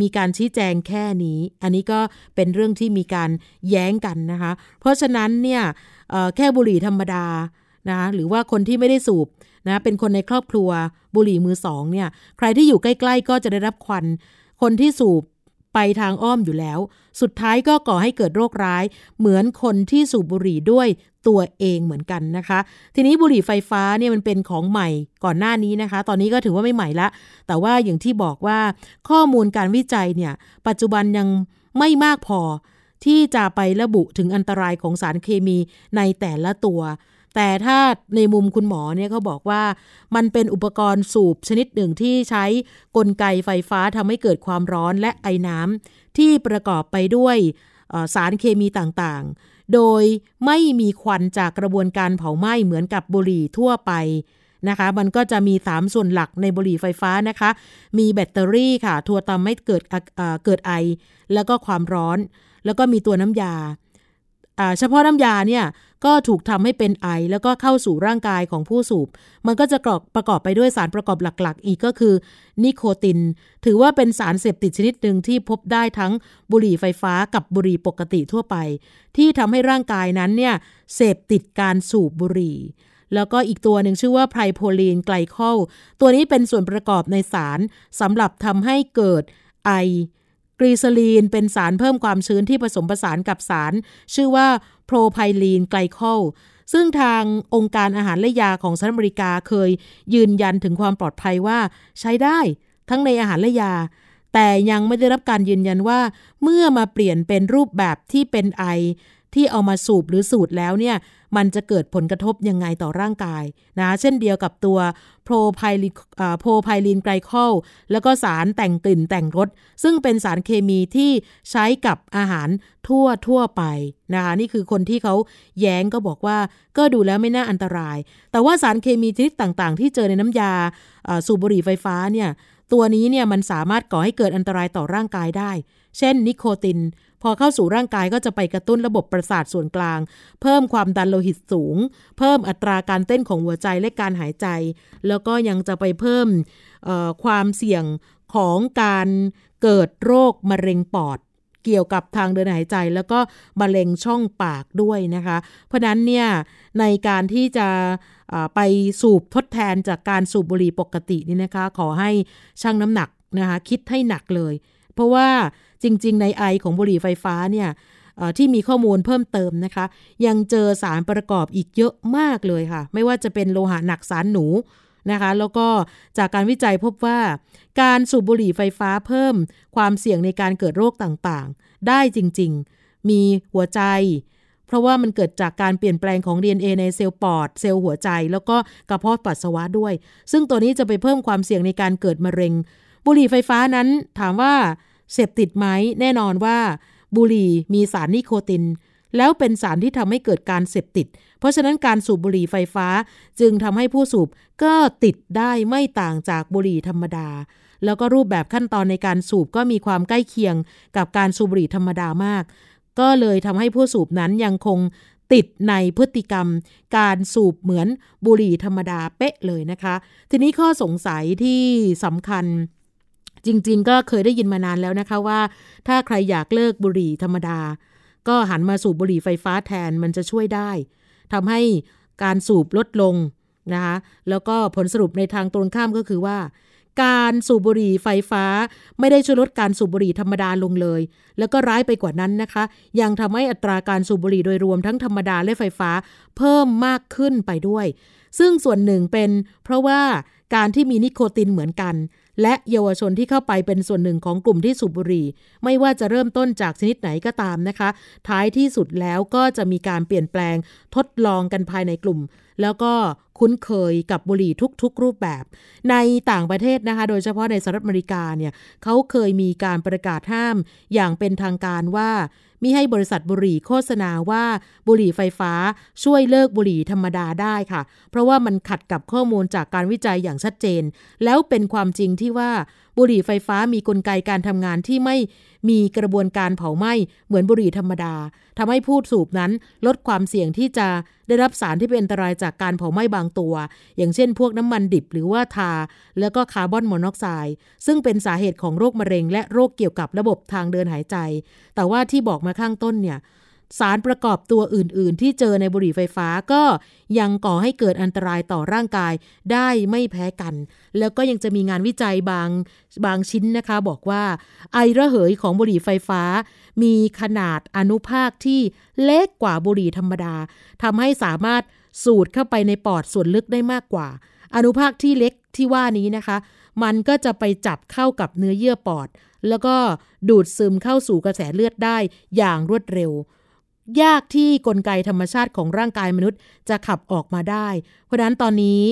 มีการชี้แจงแค่นี้ อันนี้ก็เป็นเรื่องที่มีการแย้งกันนะคะ เพราะฉะนั้นเนี่ยแค่บุหรี่ธรรมดานะหรือว่าคนที่ไม่ได้สูบนะเป็นคนในครอบครัวบุหรี่มือสองเนี่ยใครที่อยู่ใกล้ ๆ ก็จะได้รับควันคนที่สูบ ไปทางอ้อมอยู่แล้ว สุดท้ายก็ก่อให้เกิดโรคร้าย เหมือนคนที่สูบบุหรี่ด้วยตัวเองเหมือนกันนะคะ ทีนี้บุหรี่ไฟฟ้าเนี่ยมันเป็นของใหม่ก่อนหน้านี้นะคะ ตอนนี้ก็ถือว่าไม่ใหม่ละ แต่ว่าอย่างที่บอกว่าข้อมูลการวิจัยเนี่ยปัจจุบันยังไม่มากพอที่จะไประบุถึงอันตรายของสารเคมีในแต่ละตัว แต่ถ้าในมุมคุณหมอเนี่ยเขาบอกว่ามันเป็นอุปกรณ์สูบชนิดหนึ่งที่ใช้กลไกไฟฟ้าทำให้เกิดความร้อนและไอน้ำที่ประกอบไปด้วยสารเคมีต่างๆ โดยไม่มีควันจากกระบวนการเผาไหม้เหมือนกับบุหรี่ทั่วไปนะคะ มันก็จะมี 3 ส่วนหลักในบุหรี่ไฟฟ้านะคะ มีแบตเตอรี่ค่ะ ทัวทำให้เกิดเกิดไอ แล้วก็ความร้อน แล้วก็มีตัวน้ำยา เฉพาะน้ำยาเนี่ย ก็ถูกทำให้เป็นไอ แล้วก็เข้าสู่ร่างกายของผู้สูบ มันก็จะประกอบไปด้วยสารประกอบหลักๆ อีกก็คือ นิโคติน ถือว่าเป็นสารเสพติดชนิดหนึ่งที่พบได้ทั้งบุหรี่ไฟฟ้ากับบุหรี่ปกติทั่วไป ที่ทำให้ร่างกายนั้นเนี่ยเสพติดการสูบบุหรี่แล้วก็อีกตัวหนึ่งชื่อว่าไพรโพลีนไกลคอล ตัวนี้เป็นส่วนประกอบในสารสำหรับทำให้เกิดไอ กรีซาลีนเป็นสารเพิ่มความชื้นที่ผสมผสานกับสาร ชื่อว่าโพรไพลีนไกลคอลซึ่งทางองค์การอาหารและยาของสหรัฐอเมริกาเคยยืนยันถึงความปลอดภัยว่าใช้ได้ทั้งในอาหารและยา แต่ยังไม่ได้รับการยืนยันว่า เมื่อมาเปลี่ยนเป็นรูปแบบที่เป็นไอ ที่เอามาสูบหรือสูดแล้วเนี่ยมันจะเกิดผลกระทบยังไงต่อร่างกายนะเช่นเดียวกับตัวโพรไพลินโพรไพลินไกลคอลแล้วก็สารแต่งกลิ่นแต่งรสซึ่งเป็นสารเคมีที่ใช้กับอาหารทั่วทั่วไปนะคะนี่คือคนที่เขาแย้งก็บอกว่าก็ดูแล้วไม่น่าอันตราย แต่ว่าสารเคมีชนิดต่างๆ ที่เจอในน้ำยาสูบบุหรี่ไฟฟ้าเนี่ยตัวนี้เนี่ยมันสามารถก่อให้เกิดอันตรายต่อร่างกายได้ เช่นนิโคติน อเข้าสู่ร่างกายก็จะไปกระตุ้นระบบประสาทส่วนกลาง เพิ่มความดันโลหิตสูง เพิ่มอัตราการเต้นของหัวใจและการหายใจ แล้วก็ยังจะไปเพิ่มความเสี่ยงของการเกิดโรคมะเร็งปอดเกี่ยวกับทางเดินหายใจ แล้วก็มะเร็งช่องปากด้วยนะคะ เพราะนั้นเนี่ยในการที่จะไปสูบทดแทนจากการสูบบุหรี่ปกตินี่นะคะ ขอให้ชั่งน้ำหนักนะคะคิดให้หนักเลย เพราะว่า จริง ๆ ในไอของบุหรี่ไฟฟ้าเนี่ยที่มีข้อมูลเพิ่มเติมนะคะ ยังเจอสารประกอบอีกเยอะมากเลยค่ะ ไม่ว่าจะเป็นโลหะหนักสารหนูนะคะ แล้วก็จากการวิจัยพบว่า การสูบบุหรี่ไฟฟ้าเพิ่มความเสี่ยงในการเกิดโรคต่างๆ ได้จริง ๆ มีหัวใจ เพราะว่ามันเกิดจากการเปลี่ยนแปลงของ DNA ในเซลล์ปอด เซลล์หัวใจ แล้วก็กระเพาะปัสสาวะด้วย ซึ่งตัวนี้จะไปเพิ่มความเสี่ยงในการเกิดมะเร็ง บุหรี่ไฟฟ้านั้นถามว่า เสพติดไหมแน่นอนว่า บุหรี่มีสารนิโคติน แล้วเป็นสารที่ทำให้เกิดการเสพติด เพราะฉะนั้นการสูบบุหรี่ไฟฟ้าจึงทำให้ผู้สูบก็ติดได้ไม่ต่างจากบุหรี่ธรรมดา แล้วก็รูปแบบขั้นตอนในการสูบก็มีความใกล้เคียงกับการสูบบุหรี่ธรรมดามาก ก็เลยทำให้ผู้สูบนั้นยังคงติดในพฤติกรรม การสูบเหมือนบุหรี่ธรรมดาเป๊ะเลยนะคะ ทีนี้ข้อสงสัยที่สำคัญ จริง ๆ ก็เคยได้ยินมานานแล้วนะคะว่า ถ้าใครอยากเลิกบุหรี่ธรรมดา ก็หันมาสูบบุหรี่ไฟฟ้าแทนมันจะช่วยได้ทำให้การสูบลดลงนะคะแล้วก็ผลสรุปในทางตรงข้ามก็คือว่า การสูบบุหรี่ไฟฟ้าไม่ได้ช่วยลดการสูบบุหรี่ธรรมดาลงเลย แล้วก็ร้ายไปกว่านั้นนะคะ ยังทำให้อัตราการสูบบุหรี่โดยรวมทั้งธรรมดาและไฟฟ้าเพิ่มมากขึ้นไปด้วย ซึ่งส่วนหนึ่งเป็นเพราะว่าการที่มีนิโคตินเหมือนกัน และเยาวชนที่เข้าไปเป็นส่วนหนึ่งของกลุ่มที่สูบบุหรี่ ไม่ว่าจะเริ่มต้นจากชนิดไหนก็ตามนะคะ ท้ายที่สุดแล้วก็จะมีการเปลี่ยนแปลงทดลองกันภายในกลุ่ม แล้วก็คุ้นเคยกับบุหรี่ทุกๆ รูปแบบ ในต่างประเทศนะคะ โดยเฉพาะในสหรัฐอเมริกาเนี่ยเขาเคยมีการประกาศห้ามอย่างเป็นทางการว่า มิให้บริษัทบุหรี่โฆษณาว่าบุหรี่ไฟฟ้าช่วยเลิกบุหรี่ธรรมดาได้ค่ะ เพราะว่ามันขัดกับข้อมูลจากการวิจัยอย่างชัดเจน แล้วเป็นความจริงที่ว่า บุหรี่ไฟฟ้ามีกลไกการทำงานที่ไม่มีกระบวนการเผาไหม้เหมือนบุหรี่ธรรมดาทำให้ผู้สูบนั้นลดความเสี่ยงที่จะได้รับสารที่เป็นอันตรายจากการเผาไหม้บางตัว อย่างเช่น พวกน้ำมันดิบหรือว่าทา แล้วก็คาร์บอนมอนอกไซด์ซึ่งเป็นสาเหตุของโรคมะเร็ง และโรคเกี่ยวกับระบบทางเดินหายใจ แต่ว่าที่บอกมาข้างต้นเนี่ย สารประกอบตัวอื่น ๆ ที่เจอในบุหรี่ไฟฟ้าก็ยังก่อให้เกิดอันตรายต่อร่างกายได้ไม่แพ้กัน แล้วก็ยังจะมีงานวิจัยบางบางชิ้นนะคะ บอกว่า ไอระเหยของบุหรี่ไฟฟ้า มีขนาดอนุภาคที่เล็กกว่าบุหรี่ธรรมดาทำให้สามารถสูดเข้าไปในปอดส่วนลึกได้มากกว่า อนุภาคที่เล็กที่ว่านี้นะคะ มันก็จะไปจับเข้ากับเนื้อเยื่อปอด แล้วก็ดูดซึมเข้าสู่กระแสเลือดได้อย่างรวดเร็ว ยากที่กลไกธรรมชาติของร่างกายมนุษย์จะขับออกมาได้ เพราะนั้นตอนนี้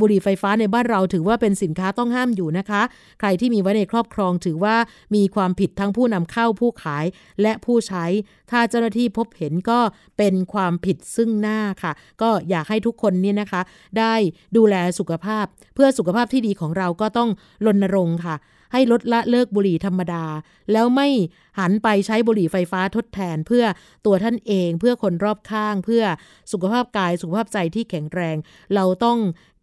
บุหรี่ไฟฟ้าในบ้านเราถือว่าเป็นสินค้าต้องห้ามอยู่นะคะ ใครที่มีไว้ในครอบครองถือว่ามีความผิดทั้งผู้นำเข้าผู้ขายและผู้ใช้ ถ้าเจ้าหน้าที่พบเห็นก็เป็นความผิดซึ่งหน้าค่ะ ก็อยากให้ทุกคนเนี่ยนะคะ ได้ดูแลสุขภาพ เพื่อสุขภาพที่ดีของเราก็ต้องรณรงค์ค่ะ ให้ลดละเลิกบุหรี่ธรรมดา แล้วไม่หันไปใช้บุหรี่ไฟฟ้าทดแทน เพื่อตัวท่านเองเพื่อคนรอบข้าง เพื่อสุขภาพกายสุขภาพใจที่แข็งแรง เราต้อง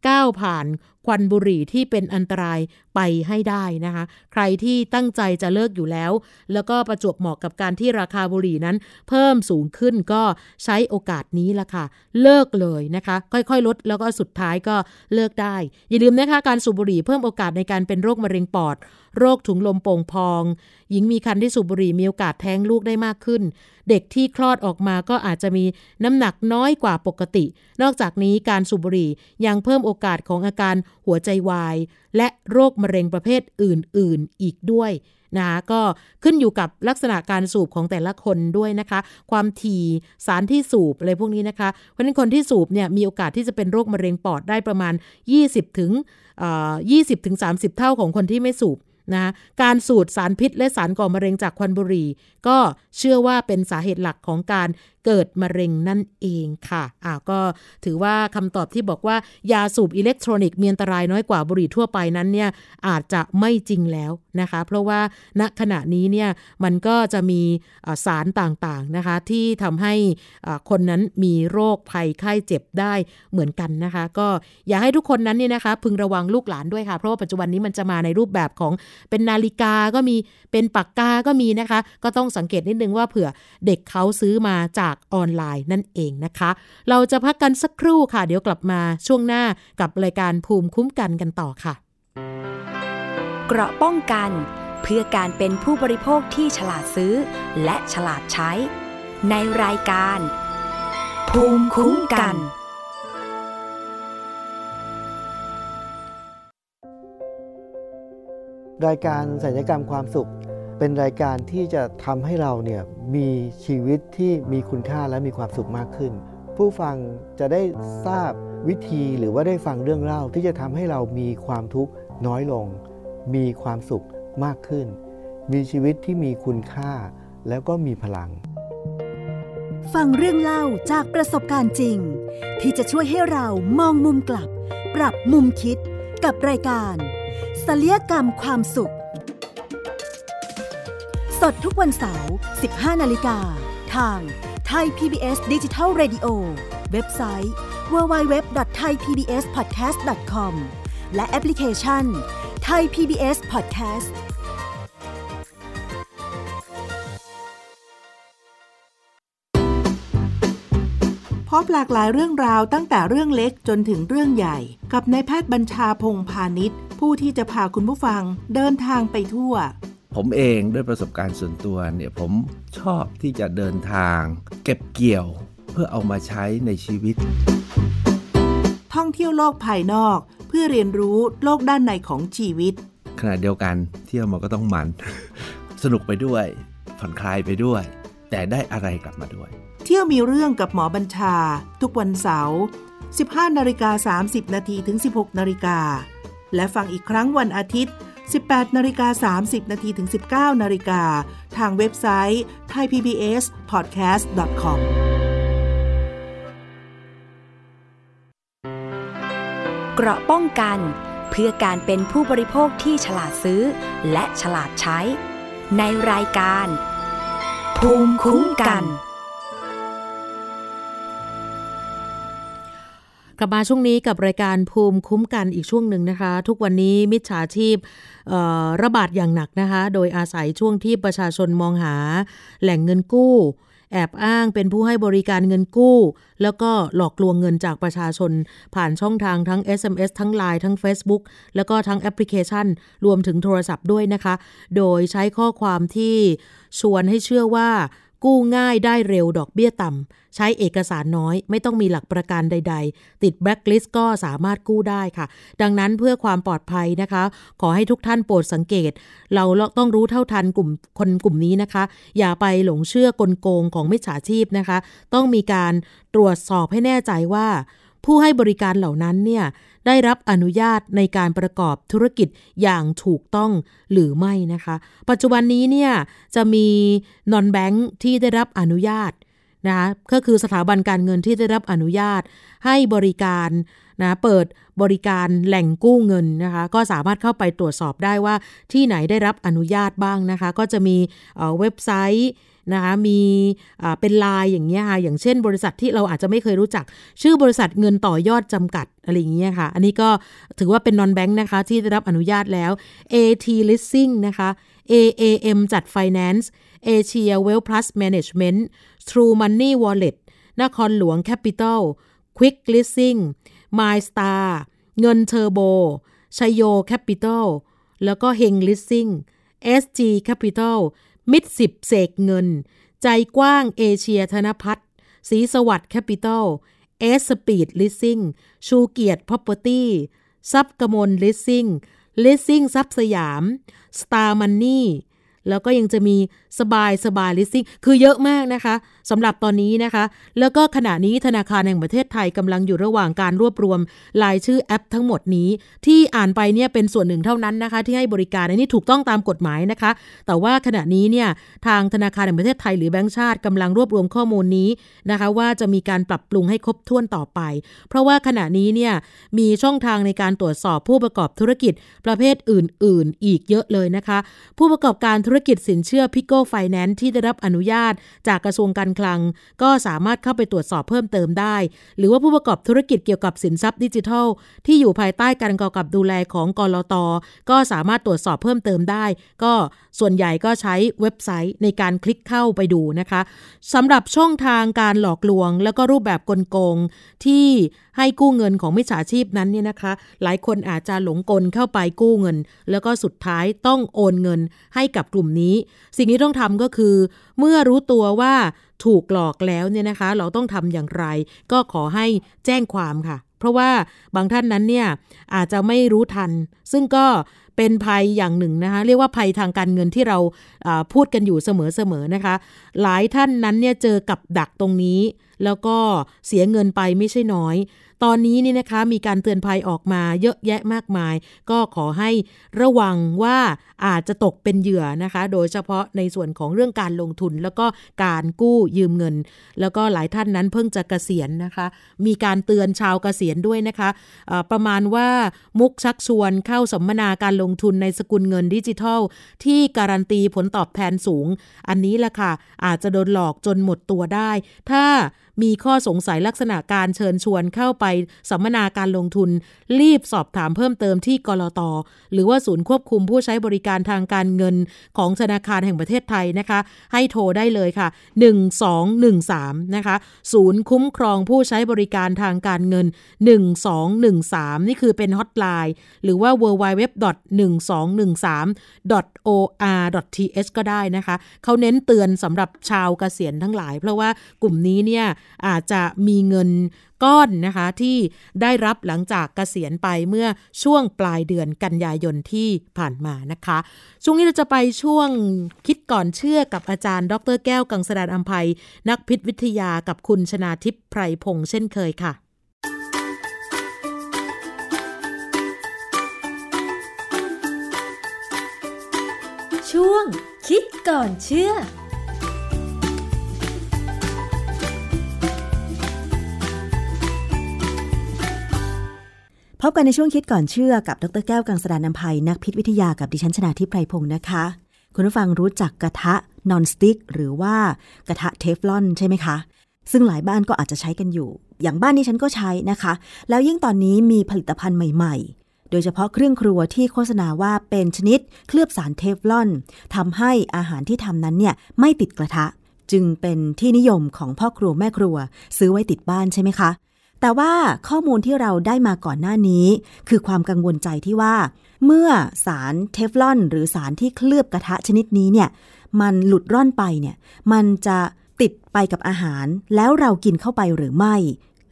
ก้าวผ่านควันบุหรี่ที่เป็นอันตรายไปให้ได้นะคะ ใครที่ตั้งใจจะเลิกอยู่แล้ว แล้วก็ประจวบเหมาะกับการที่ราคาบุหรี่นั้น เพิ่มสูงขึ้นก็ใช้โอกาสนี้ละค่ะ เลิกเลยนะคะ ค่อยๆ ลดแล้วก็สุดท้ายก็เลิกได้ อย่าลืมนะคะการสูบบุหรี่เพิ่มโอกาสในการเป็นโรคมะเร็งปอด โรคถุงลมโป่งพอง หญิงมีคันที่สูบบุหรี่มีโอกาสแท้งลูกได้มากขึ้น เด็กที่คลอดออกมาก็อาจจะมีน้ำหนักน้อยกว่าปกติ นอกจากนี้การสูบบุหรี่ยังเพิ่มโอกาสของอาการหัวใจวาย และโรคมะเร็งประเภทอื่น ๆ อีกด้วยนะคะก็ขึ้นอยู่กับลักษณะการสูบของแต่ละคนด้วยนะคะ ความถี่สารที่สูบอะไรพวกนี้นะคะ เพราะฉะนั้นคนที่สูบเนี่ยมีโอกาสที่จะเป็นโรคมะเร็งปอดได้ประมาณ 20 ถึง20ถึง30 เท่าของคนที่ไม่สูบ นะการสูดสารพิษและสารก่อมะเร็งจากควันบุหรี่ ก็เชื่อว่าเป็นสาเหตุหลักของการ เกิดมะเร็งนั่นเองค่ะอ่าก็ถือว่าคำตอบที่บอกว่ายาสูบอิเล็กทรอนิกส์มีอันตรายน้อยกว่าบุหรี่ทั่วไปนั้นเนี่ยอาจจะไม่จริงแล้วนะคะ เพราะว่าณขณะนี้เนี่ยมันก็จะมีสารต่างๆนะคะที่ทำให้คนนั้นมีโรคภัยไข้เจ็บได้เหมือนกันนะคะ ก็อยากให้ทุกคนนั้นเนี่ยนะคะพึงระวังลูกหลานด้วยค่ะ เพราะว่าปัจจุบันนี้มันจะมาในรูปแบบของเป็นนาฬิกาก็มีเป็นปากกาก็มีนะคะ ก็ต้องสังเกตนิดนึงว่าเผื่อเด็กเขาซื้อมาจากออนไลน์นั่นเองนะคะ เราจะพักกันสักครู่ค่ะ เดี๋ยวกลับมาช่วงหน้ากับรายการภูมิคุ้มกันกันต่อค่ะ เกราะป้องกัน เพื่อการเป็นผู้บริโภคที่ฉลาดซื้อ และฉลาดใช้ ในรายการ ภูมิคุ้มกันรายการสัญญกรรมความสุข เป็นรายการที่จะทำให้เราเนี่ยมีชีวิตที่มีคุณค่าและมีความสุขมากขึ้น ผู้ฟังจะได้ทราบวิธีหรือว่าได้ฟังเรื่องเล่าที่จะทำให้เรามีความทุกข์น้อยลง มีความสุขมากขึ้น มีชีวิตที่มีคุณค่าแล้วก็มีพลัง ฟังเรื่องเล่าจากประสบการณ์จริง ที่จะช่วยให้เรามองมุมกลับ ปรับมุมคิดกับรายการศัลยกรรมความสุข สดทุกวันเสาร์ 15 นาฬิกา ทางไทย PBS Digital Radio เว็บไซต์ www.thaipbspodcast.com และแอปพลิเคชัน Thai PBS Podcast พบหลากหลายเรื่องราวตั้งแต่เรื่องเล็กจนถึงเรื่องใหญ่ กับนายแพทย์บัญชาพงพาณิชย์ ผู้ที่จะพาคุณผู้ฟังเดินทางไปทั่ว ผมเองด้วยประสบการณ์ส่วนตัวเนี่ยผมชอบที่จะเดินทาง เก็บเกี่ยวเพื่อเอามาใช้ในชีวิต ท่องเที่ยวโลกภายนอกเพื่อเรียนรู้โลกด้านในของชีวิต ขณะเดียวกันเที่ยวมันก็ต้องมัน สนุกไปด้วย ผ่อนคลายไปด้วย แต่ได้อะไรกลับมาด้วย เที่ยวมีเรื่องกับหมอบัญชา ทุกวันเสาร์ 15นาฬิกา30นาทีถึง 16นาฬิกาและฟังอีกครั้งวันอาทิตย์ 18นาฬิกา30นาทีถึง 19นาฬิกาทางเว็บไซต์ thaipbspodcast.com เกราะป้องกัน เพื่อการเป็นผู้บริโภคที่ฉลาดซื้อ และฉลาดใช้ ในรายการ ภูมิคุ้มกัน กลับมาช่วงนี้กับรายการภูมิคุ้มกันอีกช่วงหนึ่งนะคะ ทุกวันนี้มิจฉาชีพระบาดอย่างหนักนะคะ โดยอาศัยช่วงที่ประชาชนมองหาแหล่งเงินกู้ แอบอ้างเป็นผู้ให้บริการเงินกู้ แล้วก็หลอกลวงเงินจากประชาชน ผ่านช่องทางทั้ง SMS ทั้ง Line ทั้ง Facebook แล้วก็ทั้งแอปพลิเคชัน รวมถึงโทรศัพท์ด้วยนะคะ โดยใช้ข้อความที่ชวนให้เชื่อว่า กู้ง่ายได้เร็วดอกเบี้ยต่ำ ใช้เอกสารน้อย ไม่ต้องมีหลักประกันใด ๆ ติดแบล็คลิสต์ก็สามารถกู้ได้ค่ะ ดังนั้นเพื่อความปลอดภัยนะคะ ขอให้ทุกท่านโปรดสังเกต เราต้องรู้เท่าทันกลุ่มคนกลุ่มนี้นะคะ อย่าไปหลงเชื่อกลโกงของมิจฉาชีพนะคะ ต้องมีการตรวจสอบให้แน่ใจว่า ผู้ให้บริการเหล่านั้นเนี่ย ได้รับอนุญาตในการประกอบธุรกิจอย่างถูกต้องหรือไม่นะคะ ปัจจุบันนี้เนี่ยจะมีนอนแบงค์ที่ได้รับอนุญาตนะคะก็คือสถาบันการเงินที่ได้รับอนุญาตให้บริการนะเปิดบริการแหล่งกู้เงินนะคะก็สามารถเข้าไปตรวจสอบได้ว่าที่ไหนได้รับอนุญาตบ้างนะคะ ก็จะมีเว็บไซต์ นะคะมีเป็นลายอย่างเงี้ยค่ะอย่างเช่น บริษัทที่เราอาจจะไม่เคยรู้จัก ชื่อบริษัทเงินต่อยอดจำกัดอะไรอย่างเงี้ยค่ะ อันนี้ก็ถือว่าเป็นนอนแบงค์นะคะ ที่ได้รับอนุญาตแล้ว AT Leasing นะคะ AAM จัด Finance Asia Well Plus Management True Money Wallet นครหลวง Capital Quick Leasing MyStar เงินเทอร์โบชโยแคปิตอลแล้วก็เฮงลิสซิ่ง SG Capital มิดสิบเสกเงิน ใจกว้างเอเชียธนพัฒน์สีสวัสดิ์แคปิตอลเอสสปีดลิสซิ่งชูเกียรติพ Property ซับกมลลิสซิ่งลิสซิ่งซับสยามสตาร์มันนี่ แล้วก็ยังจะมีสบายสบายลิสซิ่งคือเยอะมากนะคะสำหรับตอนนี้นะคะ แล้วก็ขณะนี้ธนาคารแห่งประเทศไทยกำลังอยู่ระหว่างการรวบรวมรายชื่อแอปทั้งหมดนี้ ที่อ่านไปเนี่ยเป็นส่วนหนึ่งเท่านั้นนะคะ ที่ให้บริการอันนี้ถูกต้องตามกฎหมายนะคะ แต่ว่าขณะนี้เนี่ยทางธนาคารแห่งประเทศไทยหรือแบงก์ชาติกำลังรวบรวมข้อมูลนี้นะคะ ว่าจะมีการปรับปรุงให้ครบถ้วนต่อไป เพราะว่าขณะนี้เนี่ยมีช่องทางในการตรวจสอบผู้ประกอบธุรกิจประเภทอื่น ๆ อีกเยอะเลยนะคะ ผู้ประกอบการธุรกิจสินเชื่อพิโก้ไฟแนนซ์ที่ได้รับอนุญาต จากกระทรวงการคลัง ก็สามารถเข้าไปตรวจสอบเพิ่มเติมได้ หรือว่าผู้ประกอบธุรกิจเกี่ยวกับสินทรัพย์ดิจิทัล ที่อยู่ภายใต้การกำกับดูแลของก.ล.ต.ก็สามารถตรวจสอบเพิ่มเติมได้ ก็ส่วนใหญ่ก็ใช้เว็บไซต์ในการคลิกเข้าไปดูนะคะสำหรับช่องทางการหลอกลวง แล้วก็รูปแบบกลโกงที่ให้กู้เงินของมิจฉาชีพนั้นเนี่ยนะคะ หลายคนอาจจะหลงกลเข้าไปกู้เงิน แล้วก็สุดท้ายต้องโอนเงินให้กับกลุ่มนี้ สิ่งที่ต้องทำก็คือ เมื่อรู้ตัวว่าถูกหลอกแล้วเนี่ยนะคะ เราต้องทำอย่างไร ก็ขอให้แจ้งความค่ะ เพราะว่าบางท่านนั้นเนี่ยอาจจะไม่รู้ทัน ซึ่งก็เป็นภัยอย่างหนึ่งนะคะเรียกว่าภัยทางการเงินที่เราพูดกันอยู่เสมอๆนะคะ หลายท่านนั้นเนี่ยเจอกับดักตรงนี้ แล้วก็เสียเงินไปไม่ใช่น้อย ตอนนี้นี่นะคะมีการเตือนภัยออกมาเยอะแยะมากมาย ก็ขอให้ระวังว่าอาจจะตกเป็นเหยื่อนะคะ โดยเฉพาะในส่วนของเรื่องการลงทุน แล้วก็การกู้ยืมเงิน แล้วก็หลายท่านนั้นเพิ่งจะเกษียณนะคะ มีการเตือนชาวเกษียณด้วยนะคะะประมาณว่ามุกชักชวนเข้าสัมมนาการลงทุนในสกุลเงินดิจิทัล ที่การันตีผลตอบแทนสูง อันนี้แหละค่ะอาจจะโดนหลอกจนหมดตัวได้ ถ้ามีข้อสงสัยลักษณะการเชิญชวนเข้าไปสัมมนาการลงทุน รีบสอบถามเพิ่มเติมที่กรอตหรือว่าศูนย์ควบคุมผู้ใช้บริการทางการเงินของธนาคารแห่งประเทศไทยนะคะ ให้โทรได้เลยค่ะ 1213 นะคะ ศูนย์คุ้มครองผู้ใช้บริการทางการเงิน 1213 นี่คือเป็นฮอตไลน์หรือว่า www.1213.or.th ก็ได้นะคะ เขาเน้นเตือนสำหรับชาวเกษียณทั้งหลาย เพราะว่ากลุ่มนี้เนี่ยอาจจะมีเงินก้อนนะคะที่ได้รับหลังจากเกษียณไปเมื่อช่วงปลายเดือนกันยายนที่ผ่านมานะคะ ช่วงนี้เราจะไปช่วงคิดก่อนเชื่อกับอาจารย์ ดรแก้วกังสดานอัมภัย นักพิษวิทยากับคุณชนาทิพย์ไพรพงษ์เช่นเคยค่ะช่วงคิดก่อนเชื่อ พบกันในช่วงคิดก่อนเชื่อกับดรแก้วกังสดานนภัยนักพิษวิทยากับดิฉันชนาทิพไพรพงศ์นะคะ คุณผู้ฟังรู้จักกระทะนอนสติ๊กหรือว่ากระทะเทฟลอนใช่ไหมคะ ซึ่งหลายบ้านก็อาจจะใช้กันอยู่ อย่างบ้านนี้ฉันก็ใช้นะคะ แล้วยิ่งตอนนี้มีผลิตภัณฑ์ใหม่ ๆโดยเฉพาะเครื่องครัวที่โฆษณาว่าเป็นชนิดเคลือบสารเทฟลอนทำให้อาหารที่ทำนั้นเนี่ยไม่ติดกระทะ จึงเป็นที่นิยมของพ่อครัวแม่ครัว ซื้อไว้ติดบ้านใช่ไหมคะ แต่ว่าข้อมูลที่เราได้มาก่อนหน้านี้ คือความกังวลใจที่ว่า เมื่อสารเทฟลอน หรือสารที่เคลือบกระทะชนิดนี้เนี่ย มันหลุดร่อนไปเนี่ย มันจะติดไปกับอาหาร แล้วเรากินเข้าไปหรือไม่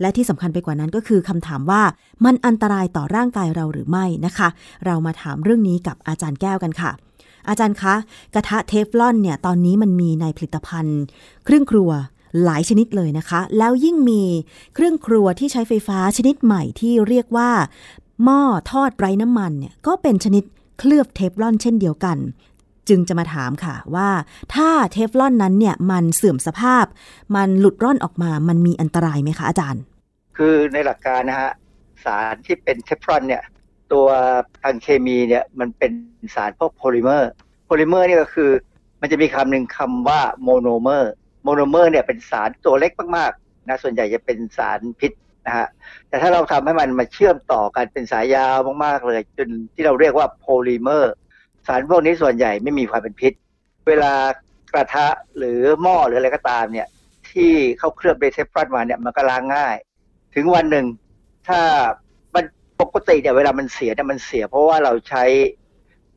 และที่สำคัญไปกว่านั้นก็คือคำถามว่ามันอันตรายต่อร่างกายเราหรือไม่นะคะ เรามาถามเรื่องนี้กับอาจารย์แก้วกันค่ะอาจารย์คะ กระทะเทฟลอนเนี่ยตอนนี้มันมีในผลิตภัณฑ์ เครื่องครัว หลายชนิดเลยนะคะ แล้วยิ่งมีเครื่องครัวที่ใช้ไฟฟ้าชนิดใหม่ที่เรียกว่า หม้อทอดไร้น้ำมันเนี่ยก็เป็นชนิดเคลือบเทฟลอนเช่นเดียวกัน จึงจะมาถามค่ะว่าถ้าเทฟลอนนั้นเนี่ยมันเสื่อมสภาพ มันหลุดร่อนออกมามันมีอันตรายไหมคะอาจารย์ คือในหลักการนะฮะสารที่เป็นเทฟลอนเนี่ยตัวทางเคมีเนี่ยมันเป็นสารพวกโพลิเมอร์โพลิเมอร์นี่ก็คือ มันจะมีคำหนึ่งคำว่าโมโนเมอร์ โมโนเมอร์เนี่ยเป็นสารตัวเล็กมากๆนะส่วนใหญ่จะเป็นสารพิษนะฮะแต่ถ้าเราทำให้มันมาเชื่อมต่อกันเป็นสายยาวมากๆเลยจนที่เราเรียกว่าโพลิเมอร์ สารพวกนี้ส่วนใหญ่ไม่มีความเป็นพิษ เวลากระทะหรือหม้อหรืออะไรก็ตามเนี่ยที่เขาเคลือบเบเทฟรอนมาเนี่ยมันก็ล้างง่าย ถึงวันหนึ่งถ้ามันปกติเนี่ยเวลามันเสียเนี่ยมันเสีย เพราะว่าเราใช้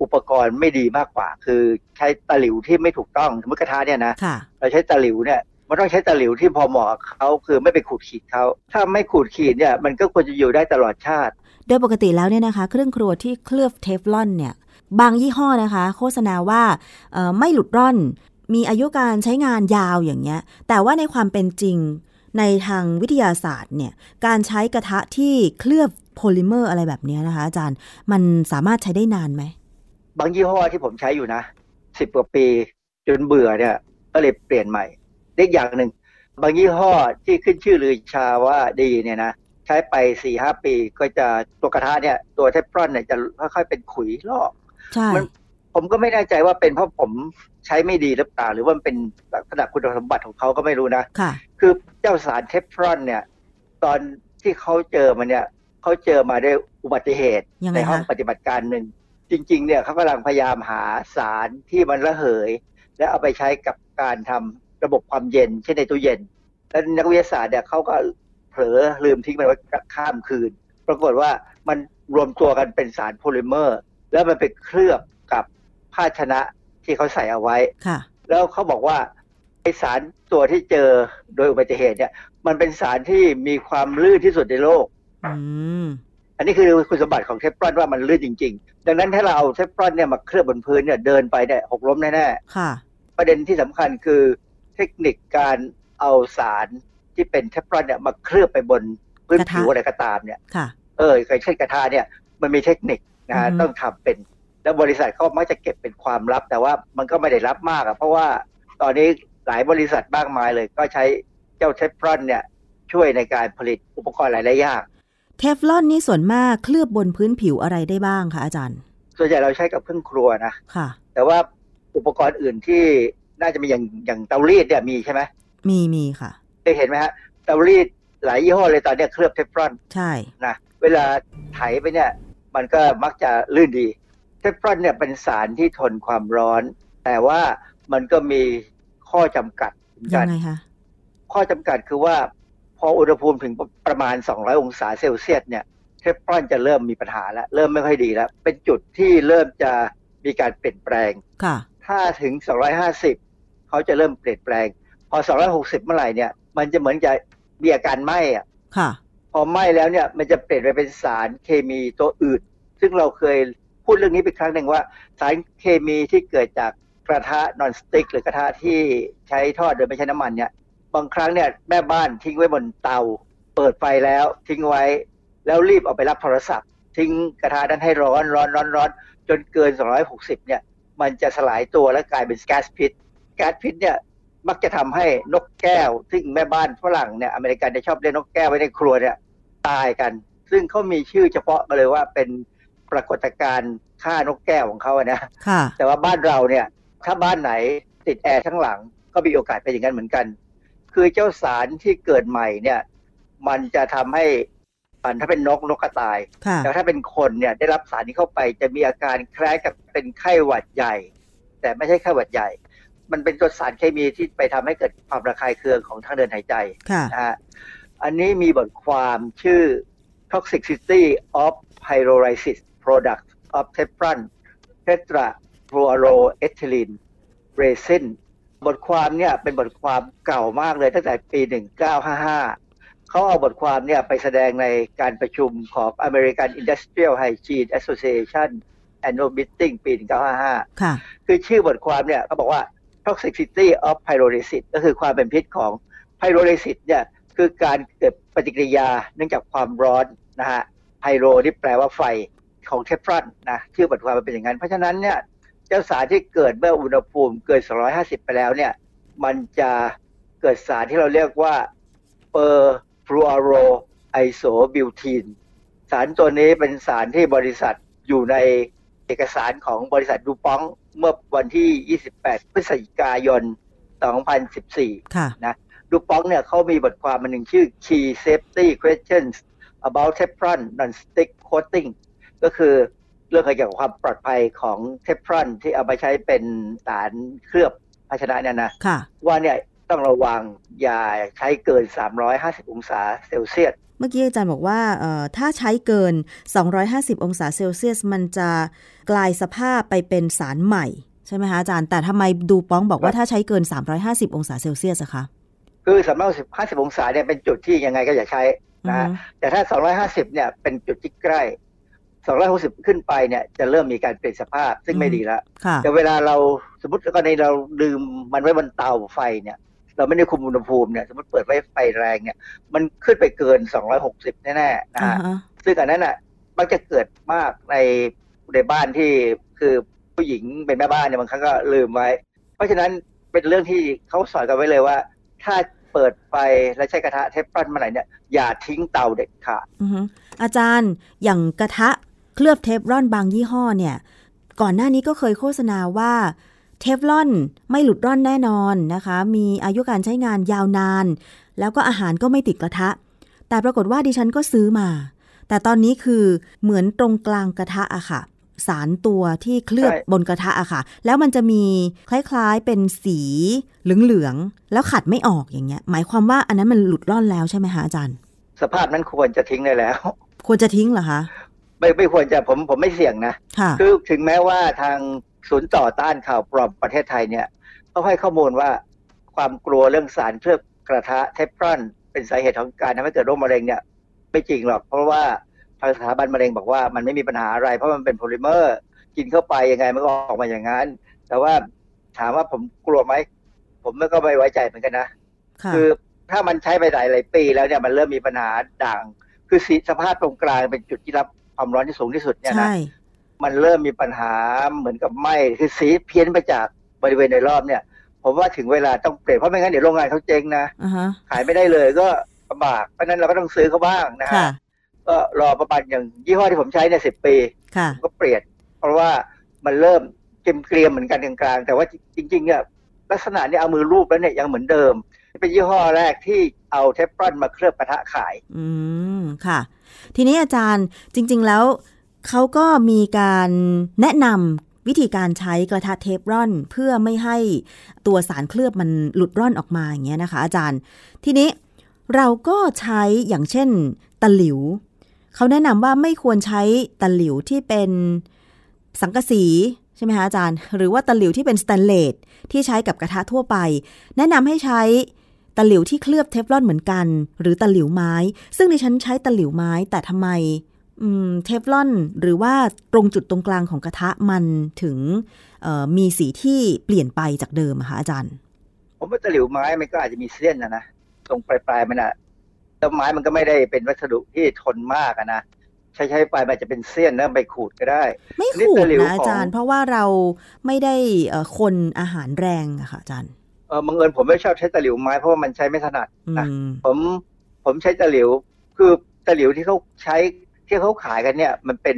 อุปกรณ์ไม่ดีมากกว่า คือใช้ตะหลิวที่ไม่ถูกต้องสมมติกระทะเนี่ยนะค่ะเราใช้ตะหลิวเนี่ยมันต้องใช้ตะหลิวที่พอเหมาะกับเขาคือไม่ไปขูดขีดเขาถ้าไม่ขูดขีดเนี่ยมันก็ควรจะอยู่ได้ตลอดชาติ โดยปกติแล้วเนี่ยนะคะ เครื่องครัวที่เคลือบเทฟลอนเนี่ยบางยี่ห้อนะคะ โฆษณาว่าเอ่อไม่หลุดร่อน มีอายุการใช้งานยาวอย่างเงี้ย แต่ว่าในความเป็นจริงในทางวิทยาศาสตร์เนี่ยการใช้กระทะที่เคลือบโพลิเมอร์อะไรแบบเนี้ยนะคะ อาจารย์ มันสามารถใช้ได้นานไหม บางยี่ห้อที่ผมใช้อยู่นะสิบกว่าปีจนเบื่อเนี่ย ก็เลยเปลี่ยนใหม่เล็กอย่างหนึ่ง บางยี่ห้อที่ขึ้นชื่อลือชาว่าดีเนี่ยนะใช้ไปสี่ห้าปีก็จะตัวกระทะเนี่ย ตัวเทฟลอนเนี่ยจะค่อยๆเป็นขุยลอกใช่มันผมก็ไม่แน่ใจว่าเป็นเพราะผมใช้ไม่ดีหรือเปล่า หรือว่ามันเป็นลักษณะคุณสมบัติของเขาก็ไม่รู้นะค่ะ คือเจ้าสารเทฟลอนเนี่ย ตอนที่เขาเจอมันเนี่ยเขาเจอมาด้วยอุบัติเหตุยังไงในห้องคะปฏิบัติการหนึ่ง จริง ๆ เนี่ยเขากำลังพยายามหาสารที่มันระเหย และเอาไปใช้กับการทำระบบความเย็นเช่นในตู้เย็น แล้วนักวิทยาศาสตร์เนี่ยเขาก็เผลอลืมทิ้งมันไว้ข้ามคืน ปรากฏว่ามันรวมตัวกันเป็นสารโพลิเมอร์ แล้วมันไปเคลือบกับภาชนะที่เขาใส่เอาไว้ค่ะ แล้วเขาบอกว่าไอสารตัวที่เจอโดยอุบัติเหตุเนี่ย มันเป็นสารที่มีความลื่นที่สุดในโลกอืมอันนี้คือคุณสมบัติของเทฟลอนว่ามันลื่นจริงๆ ดังนั้นถ้าเราเอาเทฟลอนเนี่ยมาเคลือบบนพื้นเนี่ยเดินไปเนี่ยหกล้มแน่ค่ะๆประเด็นที่สำคัญคือเทคนิคการเอาสารที่เป็นเทฟลอนเนี่ยมาเคลือบไปบนพื้นกระทะผิวอะไรก็ตามเนี่ยค่ะเออเช่นกระทะเนี่ยมันมีเทคนิคนะฮะอือฮึต้องทำเป็น แล้วบริษัทเขามักจะเก็บเป็นความลับ แต่ว่ามันก็ไม่ได้ลับมากอะเพราะว่าตอนนี้หลายบริษัทมากมายเลย ก็ใช้เจ้าเทฟลอนเนี่ยช่วยในการผลิตอุปกรณ์หลายๆอย่าง เทฟลอนนี่ส่วนมากเคลือบบนพื้นผิวอะไรได้บ้างคะอาจารย์ ส่วนใหญ่เราใช้กับเครื่องครัวนะค่ะ แต่ว่าอุปกรณ์อื่นที่น่าจะมีอย่างอย่างเตารีดเนี่ยมีใช่ไหมมีมีค่ะได้เห็นไหมฮะเตารีดหลายยี่ห้อเลยตอนเนี้ยเคลือบเทฟลอนใช่นะเวลาไถไปเนี่ย มันก็มักจะลื่นดี เทฟลอนเนี่ยเป็นสารที่ทนความร้อน แต่ว่ามันก็มีข้อจำกัดเหมือนยักังนไงคะข้อจำกัดคือว่า พออุณหภูมิถึงประมาณ 200 องศาเซลเซียสเนี่ยเทฟลอนจะเริ่มมีปัญหาแล้ว เริ่มไม่ค่อยดีแล้ว เป็นจุดที่เริ่มจะมีการเปลี่ยนแปลงค่ะ ถ้าถึง 250 เขาจะเริ่มเปลี่ยนแปลง พอ 260 เมื่อไหร่เนี่ย มันจะเหมือนจะมีอาการไหม้อะค่ะ พอไหม้แล้วเนี่ยมันจะเปลี่ยนไปเป็นสารเคมีตัวอื่น ซึ่งเราเคยพูดเรื่องนี้ไปครั้งหนึ่งว่า สารเคมีที่เกิดจากกระทะนอนสติ๊กหรือกระทะที่ใช้ทอดโดยไม่ใช้น้ำมันเนี่ย บางครั้งเนี่ยแม่บ้านทิ้งไว้บนเตา เปิดไฟแล้วทิ้งไว้ แล้วรีบเอาไปรับโทรศัพท์ ทิ้งกระทะนั้นให้ร้อนร้อนร้อนร้อนจนเกิน 260 เนี่ย มันจะสลายตัวและกลายเป็นแก๊สพิษแก๊สพิษเนี่ยมักจะทำให้นกแก้ว ซึ่งแม่บ้านฝรั่งเนี่ยอเมริกันจะชอบเลี้ยงนกแก้วไว้ในครัวเนี่ยตายกัน ซึ่งเขามีชื่อเฉพาะมาเลยว่าเป็นปรากฏการณ์ฆ่านกแก้วของเขาอะนะค่ะแต่ว่าบ้านเราเนี่ยถ้าบ้านไหนติดแอร์ทั้งหลังก็มีโอกาสเป็นอย่างนั้นเหมือนกัน คือเจ้าสารที่เกิดใหม่เนี่ย มันจะทำให้อันถ้าเป็นนกนกกระต่ายค่ะแต่ถ้าเป็นคนเนี่ยได้รับสารนี้เข้าไป จะมีอาการคล้ายกับเป็นไข้หวัดใหญ่ แต่ไม่ใช่ไข้หวัดใหญ่ มันเป็นตัวสารเคมีที่ไปทำให้เกิดความระคายเคืองของทางเดินหายใจค่ะนะฮะอันนี้มีบทความชื่อ Toxicity of Pyrolysis Products of Teflon Tetrafluoroethylene Resin บทความเนี่ยเป็นบทความเก่ามากเลยตั้งแต่ปี 1955 เขาเอาบทความเนี่ยไปแสดงในการประชุมของ American Industrial Hygiene Association Annual Meeting ปี 1955 ค่ะ คือชื่อบทความเนี่ยเขาบอกว่า toxicity of pyrolysis ก็คือความเป็นพิษของ pyrolysis เนี่ยคือการเกิดปฏิกิริยาเนื่องจากความร้อนนะฮะ pyro นี่แปลว่าไฟของเทฟลอนนะชื่อบทความมันเป็นอย่างนั้น เพราะฉะนั้นเนี่ย จ้าสารที่เกิดเมื่ออุณหภูมิเกิน 250 ไปแล้วเนี่ยมันจะเกิดสารที่เราเรียกว่า perfluoroisobutene สารตัวนี้เป็นสารที่บริษัทอยู่ในเอกสารของบริษัทดูปองเมื่อวันที่ 28 พฤศจิกายน 2014ค่ะนะดูปองเนี่ยเขามีบทความมันหนึ่งชื่อ Key Safety Questions about Teflon Non-Stick Coating ก็คือ เรื่องเกี่ยวกับความปลอดภัยของเทฟลอนที่เอาไปใช้เป็นสารเคลือบภาชนะเนี่ยนะค่ะว่าเนี่ยต้องระวังอย่าใช้เกิน 350 องศาเซลเซียสเมื่อกี้อาจารย์บอกว่าเอ่อถ้าใช้เกิน 250 องศาเซลเซียส มันจะกลายสภาพไปเป็นสารใหม่ ใช่ไหมคะอาจารย์ แต่ทำไมดูป้องบอกว่าถ้าใช้เกิน 350 องศาเซลเซียสอะคะคือ350 องศาเนี่ยเป็นจุดที่ยังไงก็อย่าใช้นะฮะอือฮึแต่ถ้า 250 เนี่ยเป็นจุดที่ใกล้ 260 ขึ้นไปเนี่ยจะเริ่มมีการเปลี่ยนสภาพซึ่งไม่ดีแล้วค่ะแต่เวลาเราสมมติกรณีเราลืมมันไว้บนเตาไฟเนี่ย เราไม่ได้คุมอุณหภูมิเนี่ยสมมติเปิดไว้ไฟแรงเนี่ย มันขึ้นไปเกิน 260 แน่ๆนะอ่าฮะฮะซึ่งอันนั้นอะมักจะเกิดมากในในบ้านที่คือผู้หญิงเป็นแม่บ้านเนี่ยบางครั้งก็ลืมไว้ เพราะฉะนั้นเป็นเรื่องที่เขาสอนกันไว้เลยว่า ถ้าเปิดไฟและใช้กระทะเทฟลอนเมื่อไหร่เนี่ยอย่าทิ้งเตาเด็ดขาดอือฮึอาจารย์อย่างกระทะ เคลือบเทฟลอนบางยี่ห้อเนี่ย ก่อนหน้านี้ก็เคยโฆษณาว่าเทฟลอนไม่หลุดร่อนแน่นอนนะคะ มีอายุการใช้งานยาวนาน แล้วก็อาหารก็ไม่ติดกระทะ แต่ปรากฏว่าดิฉันก็ซื้อมา แต่ตอนนี้คือเหมือนตรงกลางกระทะอะค่ะ สารตัวที่เคลือบใช่บนกระทะอะค่ะ แล้วมันจะมีคล้ายๆเป็นสีเหลืองๆ แล้วขัดไม่ออกอย่างเงี้ย หมายความว่าอันนั้นมันหลุดร่อนแล้วใช่ไหมคะอาจารย์ สภาพนั้นควรจะทิ้งได้แล้ว ควรจะทิ้งเหรอคะ ไม่ไม่ควรจะผมผมไม่เสี่ยงนะค่ะคือถึงแม้ว่าทางศูนย์ต่อต้านข่าวปลอมประเทศไทยเนี่ยเขาให้ข้อมูลว่าความกลัวเรื่องสารเคลือบกระทะเทฟลอน เป็นสาเหตุของการทำให้เกิดโรคมะเร็งเนี่ยไม่จริงหรอก เพราะว่าทางสถาบันมะเร็งบอกว่ามันไม่มีปัญหาอะไร เพราะมันเป็นโพลิเมอร์ กินเข้าไปยังไงมันก็ออกมาอย่างนั้น แต่ว่าถามว่าผมกลัวไหมผมก็ไม่ไว้ใจเหมือนกันนะค่ะคือถ้ามันใช้ไปหลายหลายปีแล้วเนี่ยมันเริ่มมีปัญหาด่าง คือสีสภาพตรงกลางเป็นจุดที่รับ ความร้อนที่สูงที่สุดเนี่ยนะใช่มันเริ่มมีปัญหาเหมือนกับไหมคือสีเพี้ยนไปจากบริเวณโดยรอบเนี่ยผมว่าถึงเวลาต้องเปลี่ยนเพราะไม่งั้นเดี๋ยวโรงงานเขาเจ๊งนะอ่าฮะขายไม่ได้เลยก็ลำบากเพราะฉะนั้นเราก็ต้องซื้อเขาบ้างนะค่ะฮะก็รอประมาณอย่างยี่ห้อที่ผมใช้เนี่ยสิบปีค่ะผมก็เปลี่ยน เพราะว่ามันเริ่มเกมเกรียมๆเหมือนกันกลางๆแต่ว่าจริงๆเนี่ยลักษณะเนี่ยเอามือรูปแล้วเนี่ยยังเหมือนเดิม เป็นยี่ห้อแรกที่เอาเทฟลอนมาเคลือบกระทะขาย อืมค่ะ ทีนี้อาจารย์จริง ๆ แล้วเขาก็มีการแนะนำวิธีการใช้กระทะเทฟลอน เพื่อไม่ให้ตัวสารเคลือบมันหลุดร่อนออกมาอย่างเงี้ยนะคะ อาจารย์ ทีนี้เราก็ใช้อย่างเช่นตะหลิวเขาแนะนำว่าไม่ควรใช้ตะหลิวที่เป็นสังกะสีใช่ไหมคะอาจารย์ หรือว่าตะหลิวที่เป็นสแตนเลสที่ใช้กับกระทะทั่วไป แนะนำให้ใช้ ตะหลิวที่เคลือบเทฟลอนเหมือนกัน หรือตะหลิวไม้ ซึ่งดิฉันใช้ตะหลิวไม้ แต่ทำไมอืมเทฟลอนหรือว่าตรงจุดตรงกลางของกระทะมันถึงเอ่อมีสีที่เปลี่ยนไปจากเดิมอะคะอาจารย์ ผมว่าตะหลิวไม้มันก็อาจจะมีเส้นนะนะตรงปลายๆมันอะแต่ไม้มันก็ไม่ได้เป็นวัสดุที่ทนมากอะนะใช้ใช้ไปมันอาจจะเป็นเส้นแล้วไปขูดก็ได้ ไม่นี่ขูดตะหลิวนะของอาจารย์ เพราะว่าเราไม่ได้เอ่อคนอาหารแรงอะค่ะอาจารย์เออ บังเอิญผมไม่ชอบใช้ตะหลิวไม้เพราะว่ามันใช้ไม่ถนัดอืนะมผมผมใช้ตะหลิว คือตะหลิวที่เขาใช้ที่เขาขายกันเนี่ย มันเป็น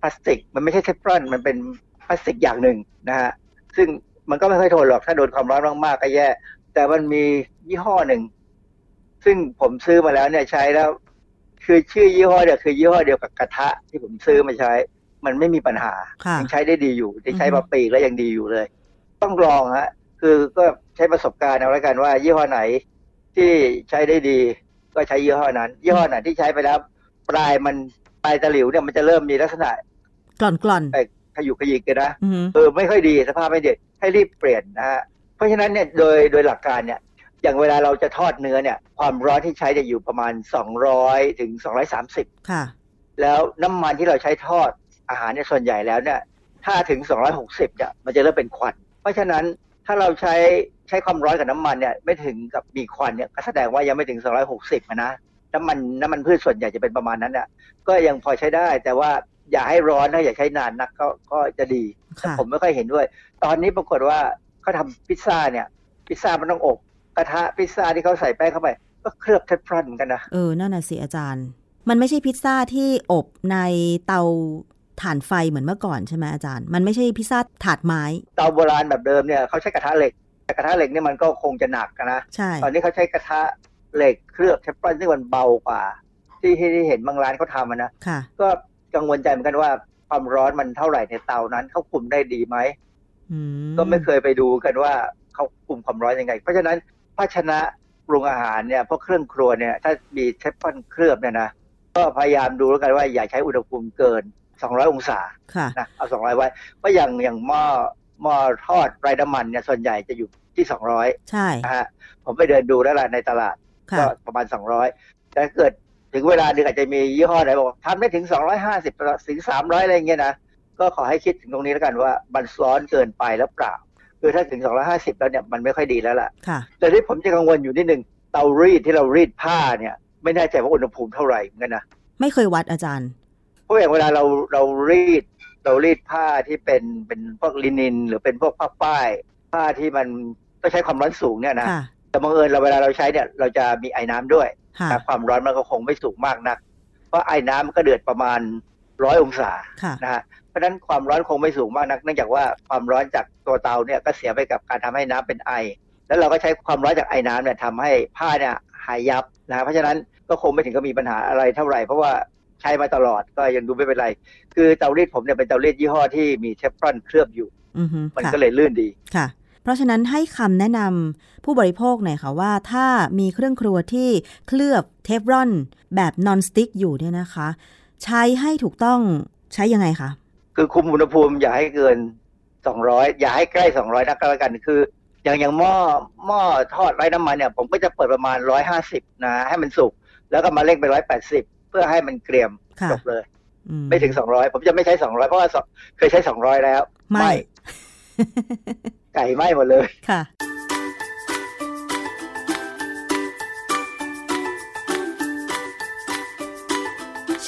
พลาสติก มันไม่ใช่เทฟลอนมันเป็นพลาสติกอย่างหนึ่งนะฮะซึ่งมันก็ไม่ค่อยทนหรอกถ้าโดนความร้อนมากๆก็แย่ แต่มันมียี่ห้อหนึ่ง ซึ่งผมซื้อมาแล้วเนี่ยใช้แล้ว คือชื่อยี่ห้อเนี่ยคือยี่ห้อเดียวกับกระทะที่ผมซื้อมาใช้ มันไม่มีปัญหาค่ะยังใช้ได้ดีอยู่ที่ใช้อือฮึมาปีแล้วยังดีอยู่เลย ต้องลองฮะ คือก็ ใช้ประสบการณ์เอาแล้วกันว่า ยี่ห้อไหนที่ใช้ได้ดีก็ใช้ยี่ห้อนั้น ยี่ห้อไหนที่ใช้ไปแล้ว ปลายมันปลายตะหลิวเนี่ยมันจะเริ่มมีลักษณะกล่อนกล่อนไปขยุกขยิกกันนะอืมเออไม่ค่อยดีสภาพไม่ดีให้รีบเปลี่ยนนะฮะเพราะฉะนั้นเนี่ยโดยโดยหลักการเนี่ย อย่างเวลาเราจะทอดเนื้อเนี่ย ความร้อนที่ใช้จะอยู่ประมาณ 200 ถึง 230 ค่ะ แล้วน้ำมันที่เราใช้ทอดอาหารเนี่ยส่วนใหญ่แล้วเนี่ยถ้าถึง 260เนี่ยมันจะเริ่มเป็นควัน เพราะฉะนั้นถ้าเราใช้ ใช้ความร้อนกับน้ำมันเนี่ยไม่ถึงกับมีควันเนี่ยก็แสดงว่ายังไม่ถึง 260อะนะน้ำมันน้ำมันพืชส่วนใหญ่จะเป็นประมาณนั้นเนี่ยก็ยังพอใช้ได้ แต่ว่าอย่าให้ร้อนนะอย่าใช้นานนักก็ก็จะดีค่ะผมไม่ค่อยเห็นด้วย ตอนนี้ปรากฏว่าเขาทำพิซซ่าเนี่ย พิซซ่ามันต้องอบกระทะพิซซ่าที่เขาใส่แป้งเข้าไป ก็เคลือบเทฟลอนเหมือนกันนะเออนั่นน่ะสิอาจารย์ มันไม่ใช่พิซซ่าที่อบในเตาถ่านไฟเหมือนเมื่อก่อนใช่ไหมอาจารย์ มันไม่ใช่พิซซ่าถาดไม้ เตาโบราณแบบเดิมเนี่ยเขาใช้กระทะเหล็ก แต่กระทะเหล็กเนี่ยมันก็คงจะหนักนะใช่ตอนนี้เขาใช้กระทะเหล็กเคลือบเทฟลอนซึ่งมันเบากว่า ที่ที่เห็นบางร้านเขาทำอะนะค่ะก็กังวลใจเหมือนกันว่าความร้อนมันเท่าไหร่ในเตานั้นเขาคุมได้ดีไหมอืก็ไม่เคยไปดูกันว่าเขาคุมความร้อนยังไง เพราะฉะนั้นภาชนะปรุงอาหารเนี่ยพวกเครื่องครัวเนี่ย ถ้ามีเทฟลอนเคลือบเนี่ยนะก็พยายามดูแล้วกันว่าอย่าใช้อุณหภูมิเกิน 200 องศาค่ะนะเอา 200 ไว้เพราะอย่างอย่างหม้อห ม้อทอดไร้น้ำมันเนี่ยส่วนใหญ่จะอยู่ที่200ใช่นะฮะผมไปเดินดูแล้วล่ะในตลาดค่ะก็ประมาณ200แต่ถ้าเกิดถึงเวลาหนึ่งอาจจะมียี่ห้อไหนบอกทำได้ถึง250ถึง300อะไรอย่างเงี้ยนะก็ขอให้คิดถึงตรงนี้แล้วกันว่ามันร้อนเกินไปแล้วเปล่า คือถ้าถึง 250 แล้วเนี่ยมันไม่ค่อยดีแล้วล่ะค่ะ แต่ที่ผมจะกังวลอยู่นิดหนึ่งเตารีดที่เรารีดผ้าเนี่ย ไม่แน่ใจว่าอุณหภูมิเท่าไหร่เหมือนกันนะ ไม่เคยวัดอาจารย์ เพราะอย่างเวลาเราเรารีด เรารีดผ้าที่เป็นเป็นพวกลินิน หรือเป็นพวกผ้าฝ้ายผ้าที่มันต้องใช้ความร้อนสูงเนี่ยนะค่ะแต่บังเอิญเราเวลาเราใช้เนี่ยเราจะมีไอ้น้ำด้วยค่ะแต่ความร้อนมันก็คงไม่สูงมากนัก เพราะไอ้น้ำมันก็เดือดประมาณร้อยองศาค่ะนะฮะเพราะฉะนั้นความร้อนคงไม่สูงมากนัก เนื่องจากว่าความร้อนจากตัวเตาเนี่ยก็เสียไปกับการทำให้น้ำเป็นไอ แล้วเราก็ใช้ความร้อนจากไอ้น้ำเนี่ยทำให้ผ้าเนี่ยหายยับนะเพราะฉะนั้นก็คงไม่ถึงกับมีปัญหาอะไรเท่าไหร่เพราะว่าใช้มาตลอดก็ยังดูไม่เป็นไร คือเตารีดผมเนี่ยเป็นเตารีดยี่ห้อที่มีเทฟลอนเคลือบอยู่อือฮึมันค่ะก็เลยลื่นดีค่ะ เพราะฉะนั้นให้คำแนะนำผู้บริโภคหน่อยค่ะว่าถ้ามีเครื่องครัวที่เคลือบเทฟรอนแบบนอนสติ๊กอยู่เนี่ยนะคะ ใช้ให้ถูกต้องใช้ยังไงคะคือคุมอุณหภูมิอย่าให้เกิน 200 อย่าให้ใกล้ 200นักก็แล้วกันคืออย่างอย่างหม้อหม้อทอดไร้น้ำมันเนี่ย ผมก็จะเปิดประมาณ 150 นะ ให้มันสุก แล้วก็มาเร่งไป 180 เพื่อให้มันเกรียมค่ะจบเลยอื ไม่ถึง200ผมจะไม่ใช้200เพราะว่าสเคยใช้200แล้ว ไม่ ไก่ไหม้หมดเลยค่ะ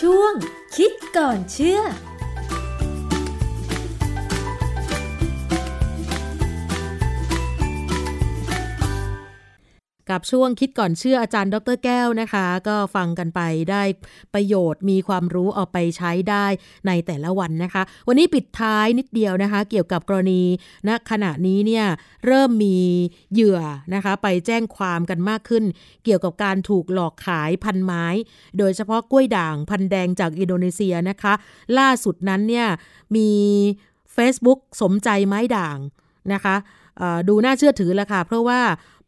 ช่วงคิดก่อนเชื่อ กับช่วงคิดก่อนเชื่ออาจารย์ดรแก้วนะคะ ก็ฟังกันไปได้ประโยชน์มีความรู้เอาไปใช้ได้ในแต่ละวันนะคะ วันนี้ปิดท้ายนิดเดียวนะคะ เกี่ยวกับกรณีณขณะนี้เนี่ยเริ่มมีเหยื่อนะคะ ไปแจ้งความกันมากขึ้น เกี่ยวกับการถูกหลอกขายพันไม้ โดยเฉพาะกล้วยด่างพันแดงจากอินโดนีเซียนะคะ ล่าสุดนั้นเนี่ยมี Facebook สมใจไม้ด่างนะคะดูน่าเชื่อถือแล้วค่ะเพราะว่า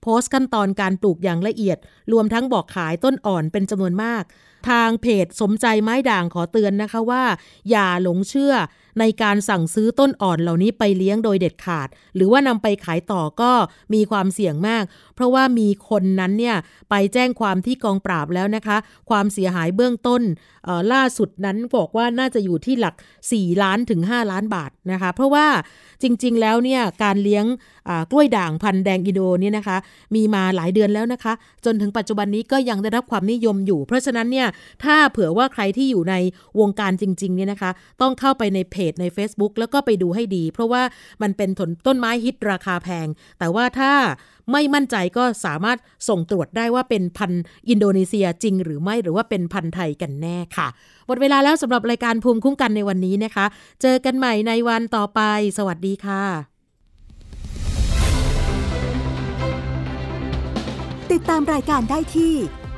โพสต์ขั้นตอนการปลูกอย่างละเอียด รวมทั้งบอกขายต้นอ่อนเป็นจำนวนมาก ทางเพจสมใจไม้ด่างขอเตือนนะคะว่า อย่าหลงเชื่อในการสั่งซื้อต้นอ่อนเหล่านี้ไปเลี้ยงโดยเด็ดขาด หรือว่านำไปขายต่อก็มีความเสี่ยงมาก เพราะว่ามีคนนั้นเนี่ยไปแจ้งความที่กองปราบแล้วนะคะ ความเสียหายเบื้องต้นออล่าสุดนั้นบอกว่าน่าจะอยู่ที่หลัก 4 ล้านถึง 5 ล้านบาทนะคะ เพราะว่าจริงๆแล้วเนี่ยการเลี้ยงกล้วยด่างพันธุ์แดงอินโดเนี่ยนะคะ มีมาหลายเดือนแล้วนะคะ จนถึงปัจจุบันนี้ก็ยังได้รับความนิยมอยู่ เพราะฉะนั้นเนี่ยถ้าเผื่อว่าใครที่อยู่ในวงการจริงๆเนี่ยนะคะ ต้องเข้าไปในเพจใน Facebook แล้วก็ไปดูให้ดี เพราะว่ามันเป็นต้นต้นไม้ฮิตราคาแพง แต่ว่าถ้าไม่มั่นใจก็สามารถส่งตรวจได้ว่าเป็นพันอินโดนีเซียจริงหรือไม่หรือว่าเป็นพันไทยกันแน่ค่ะ หมดเวลาแล้วสำหรับรายการภูมิคุ้มกันในวันนี้นะคะ เจอกันใหม่ในวันต่อไป สวัสดีค่ะ ติดตามรายการได้ที่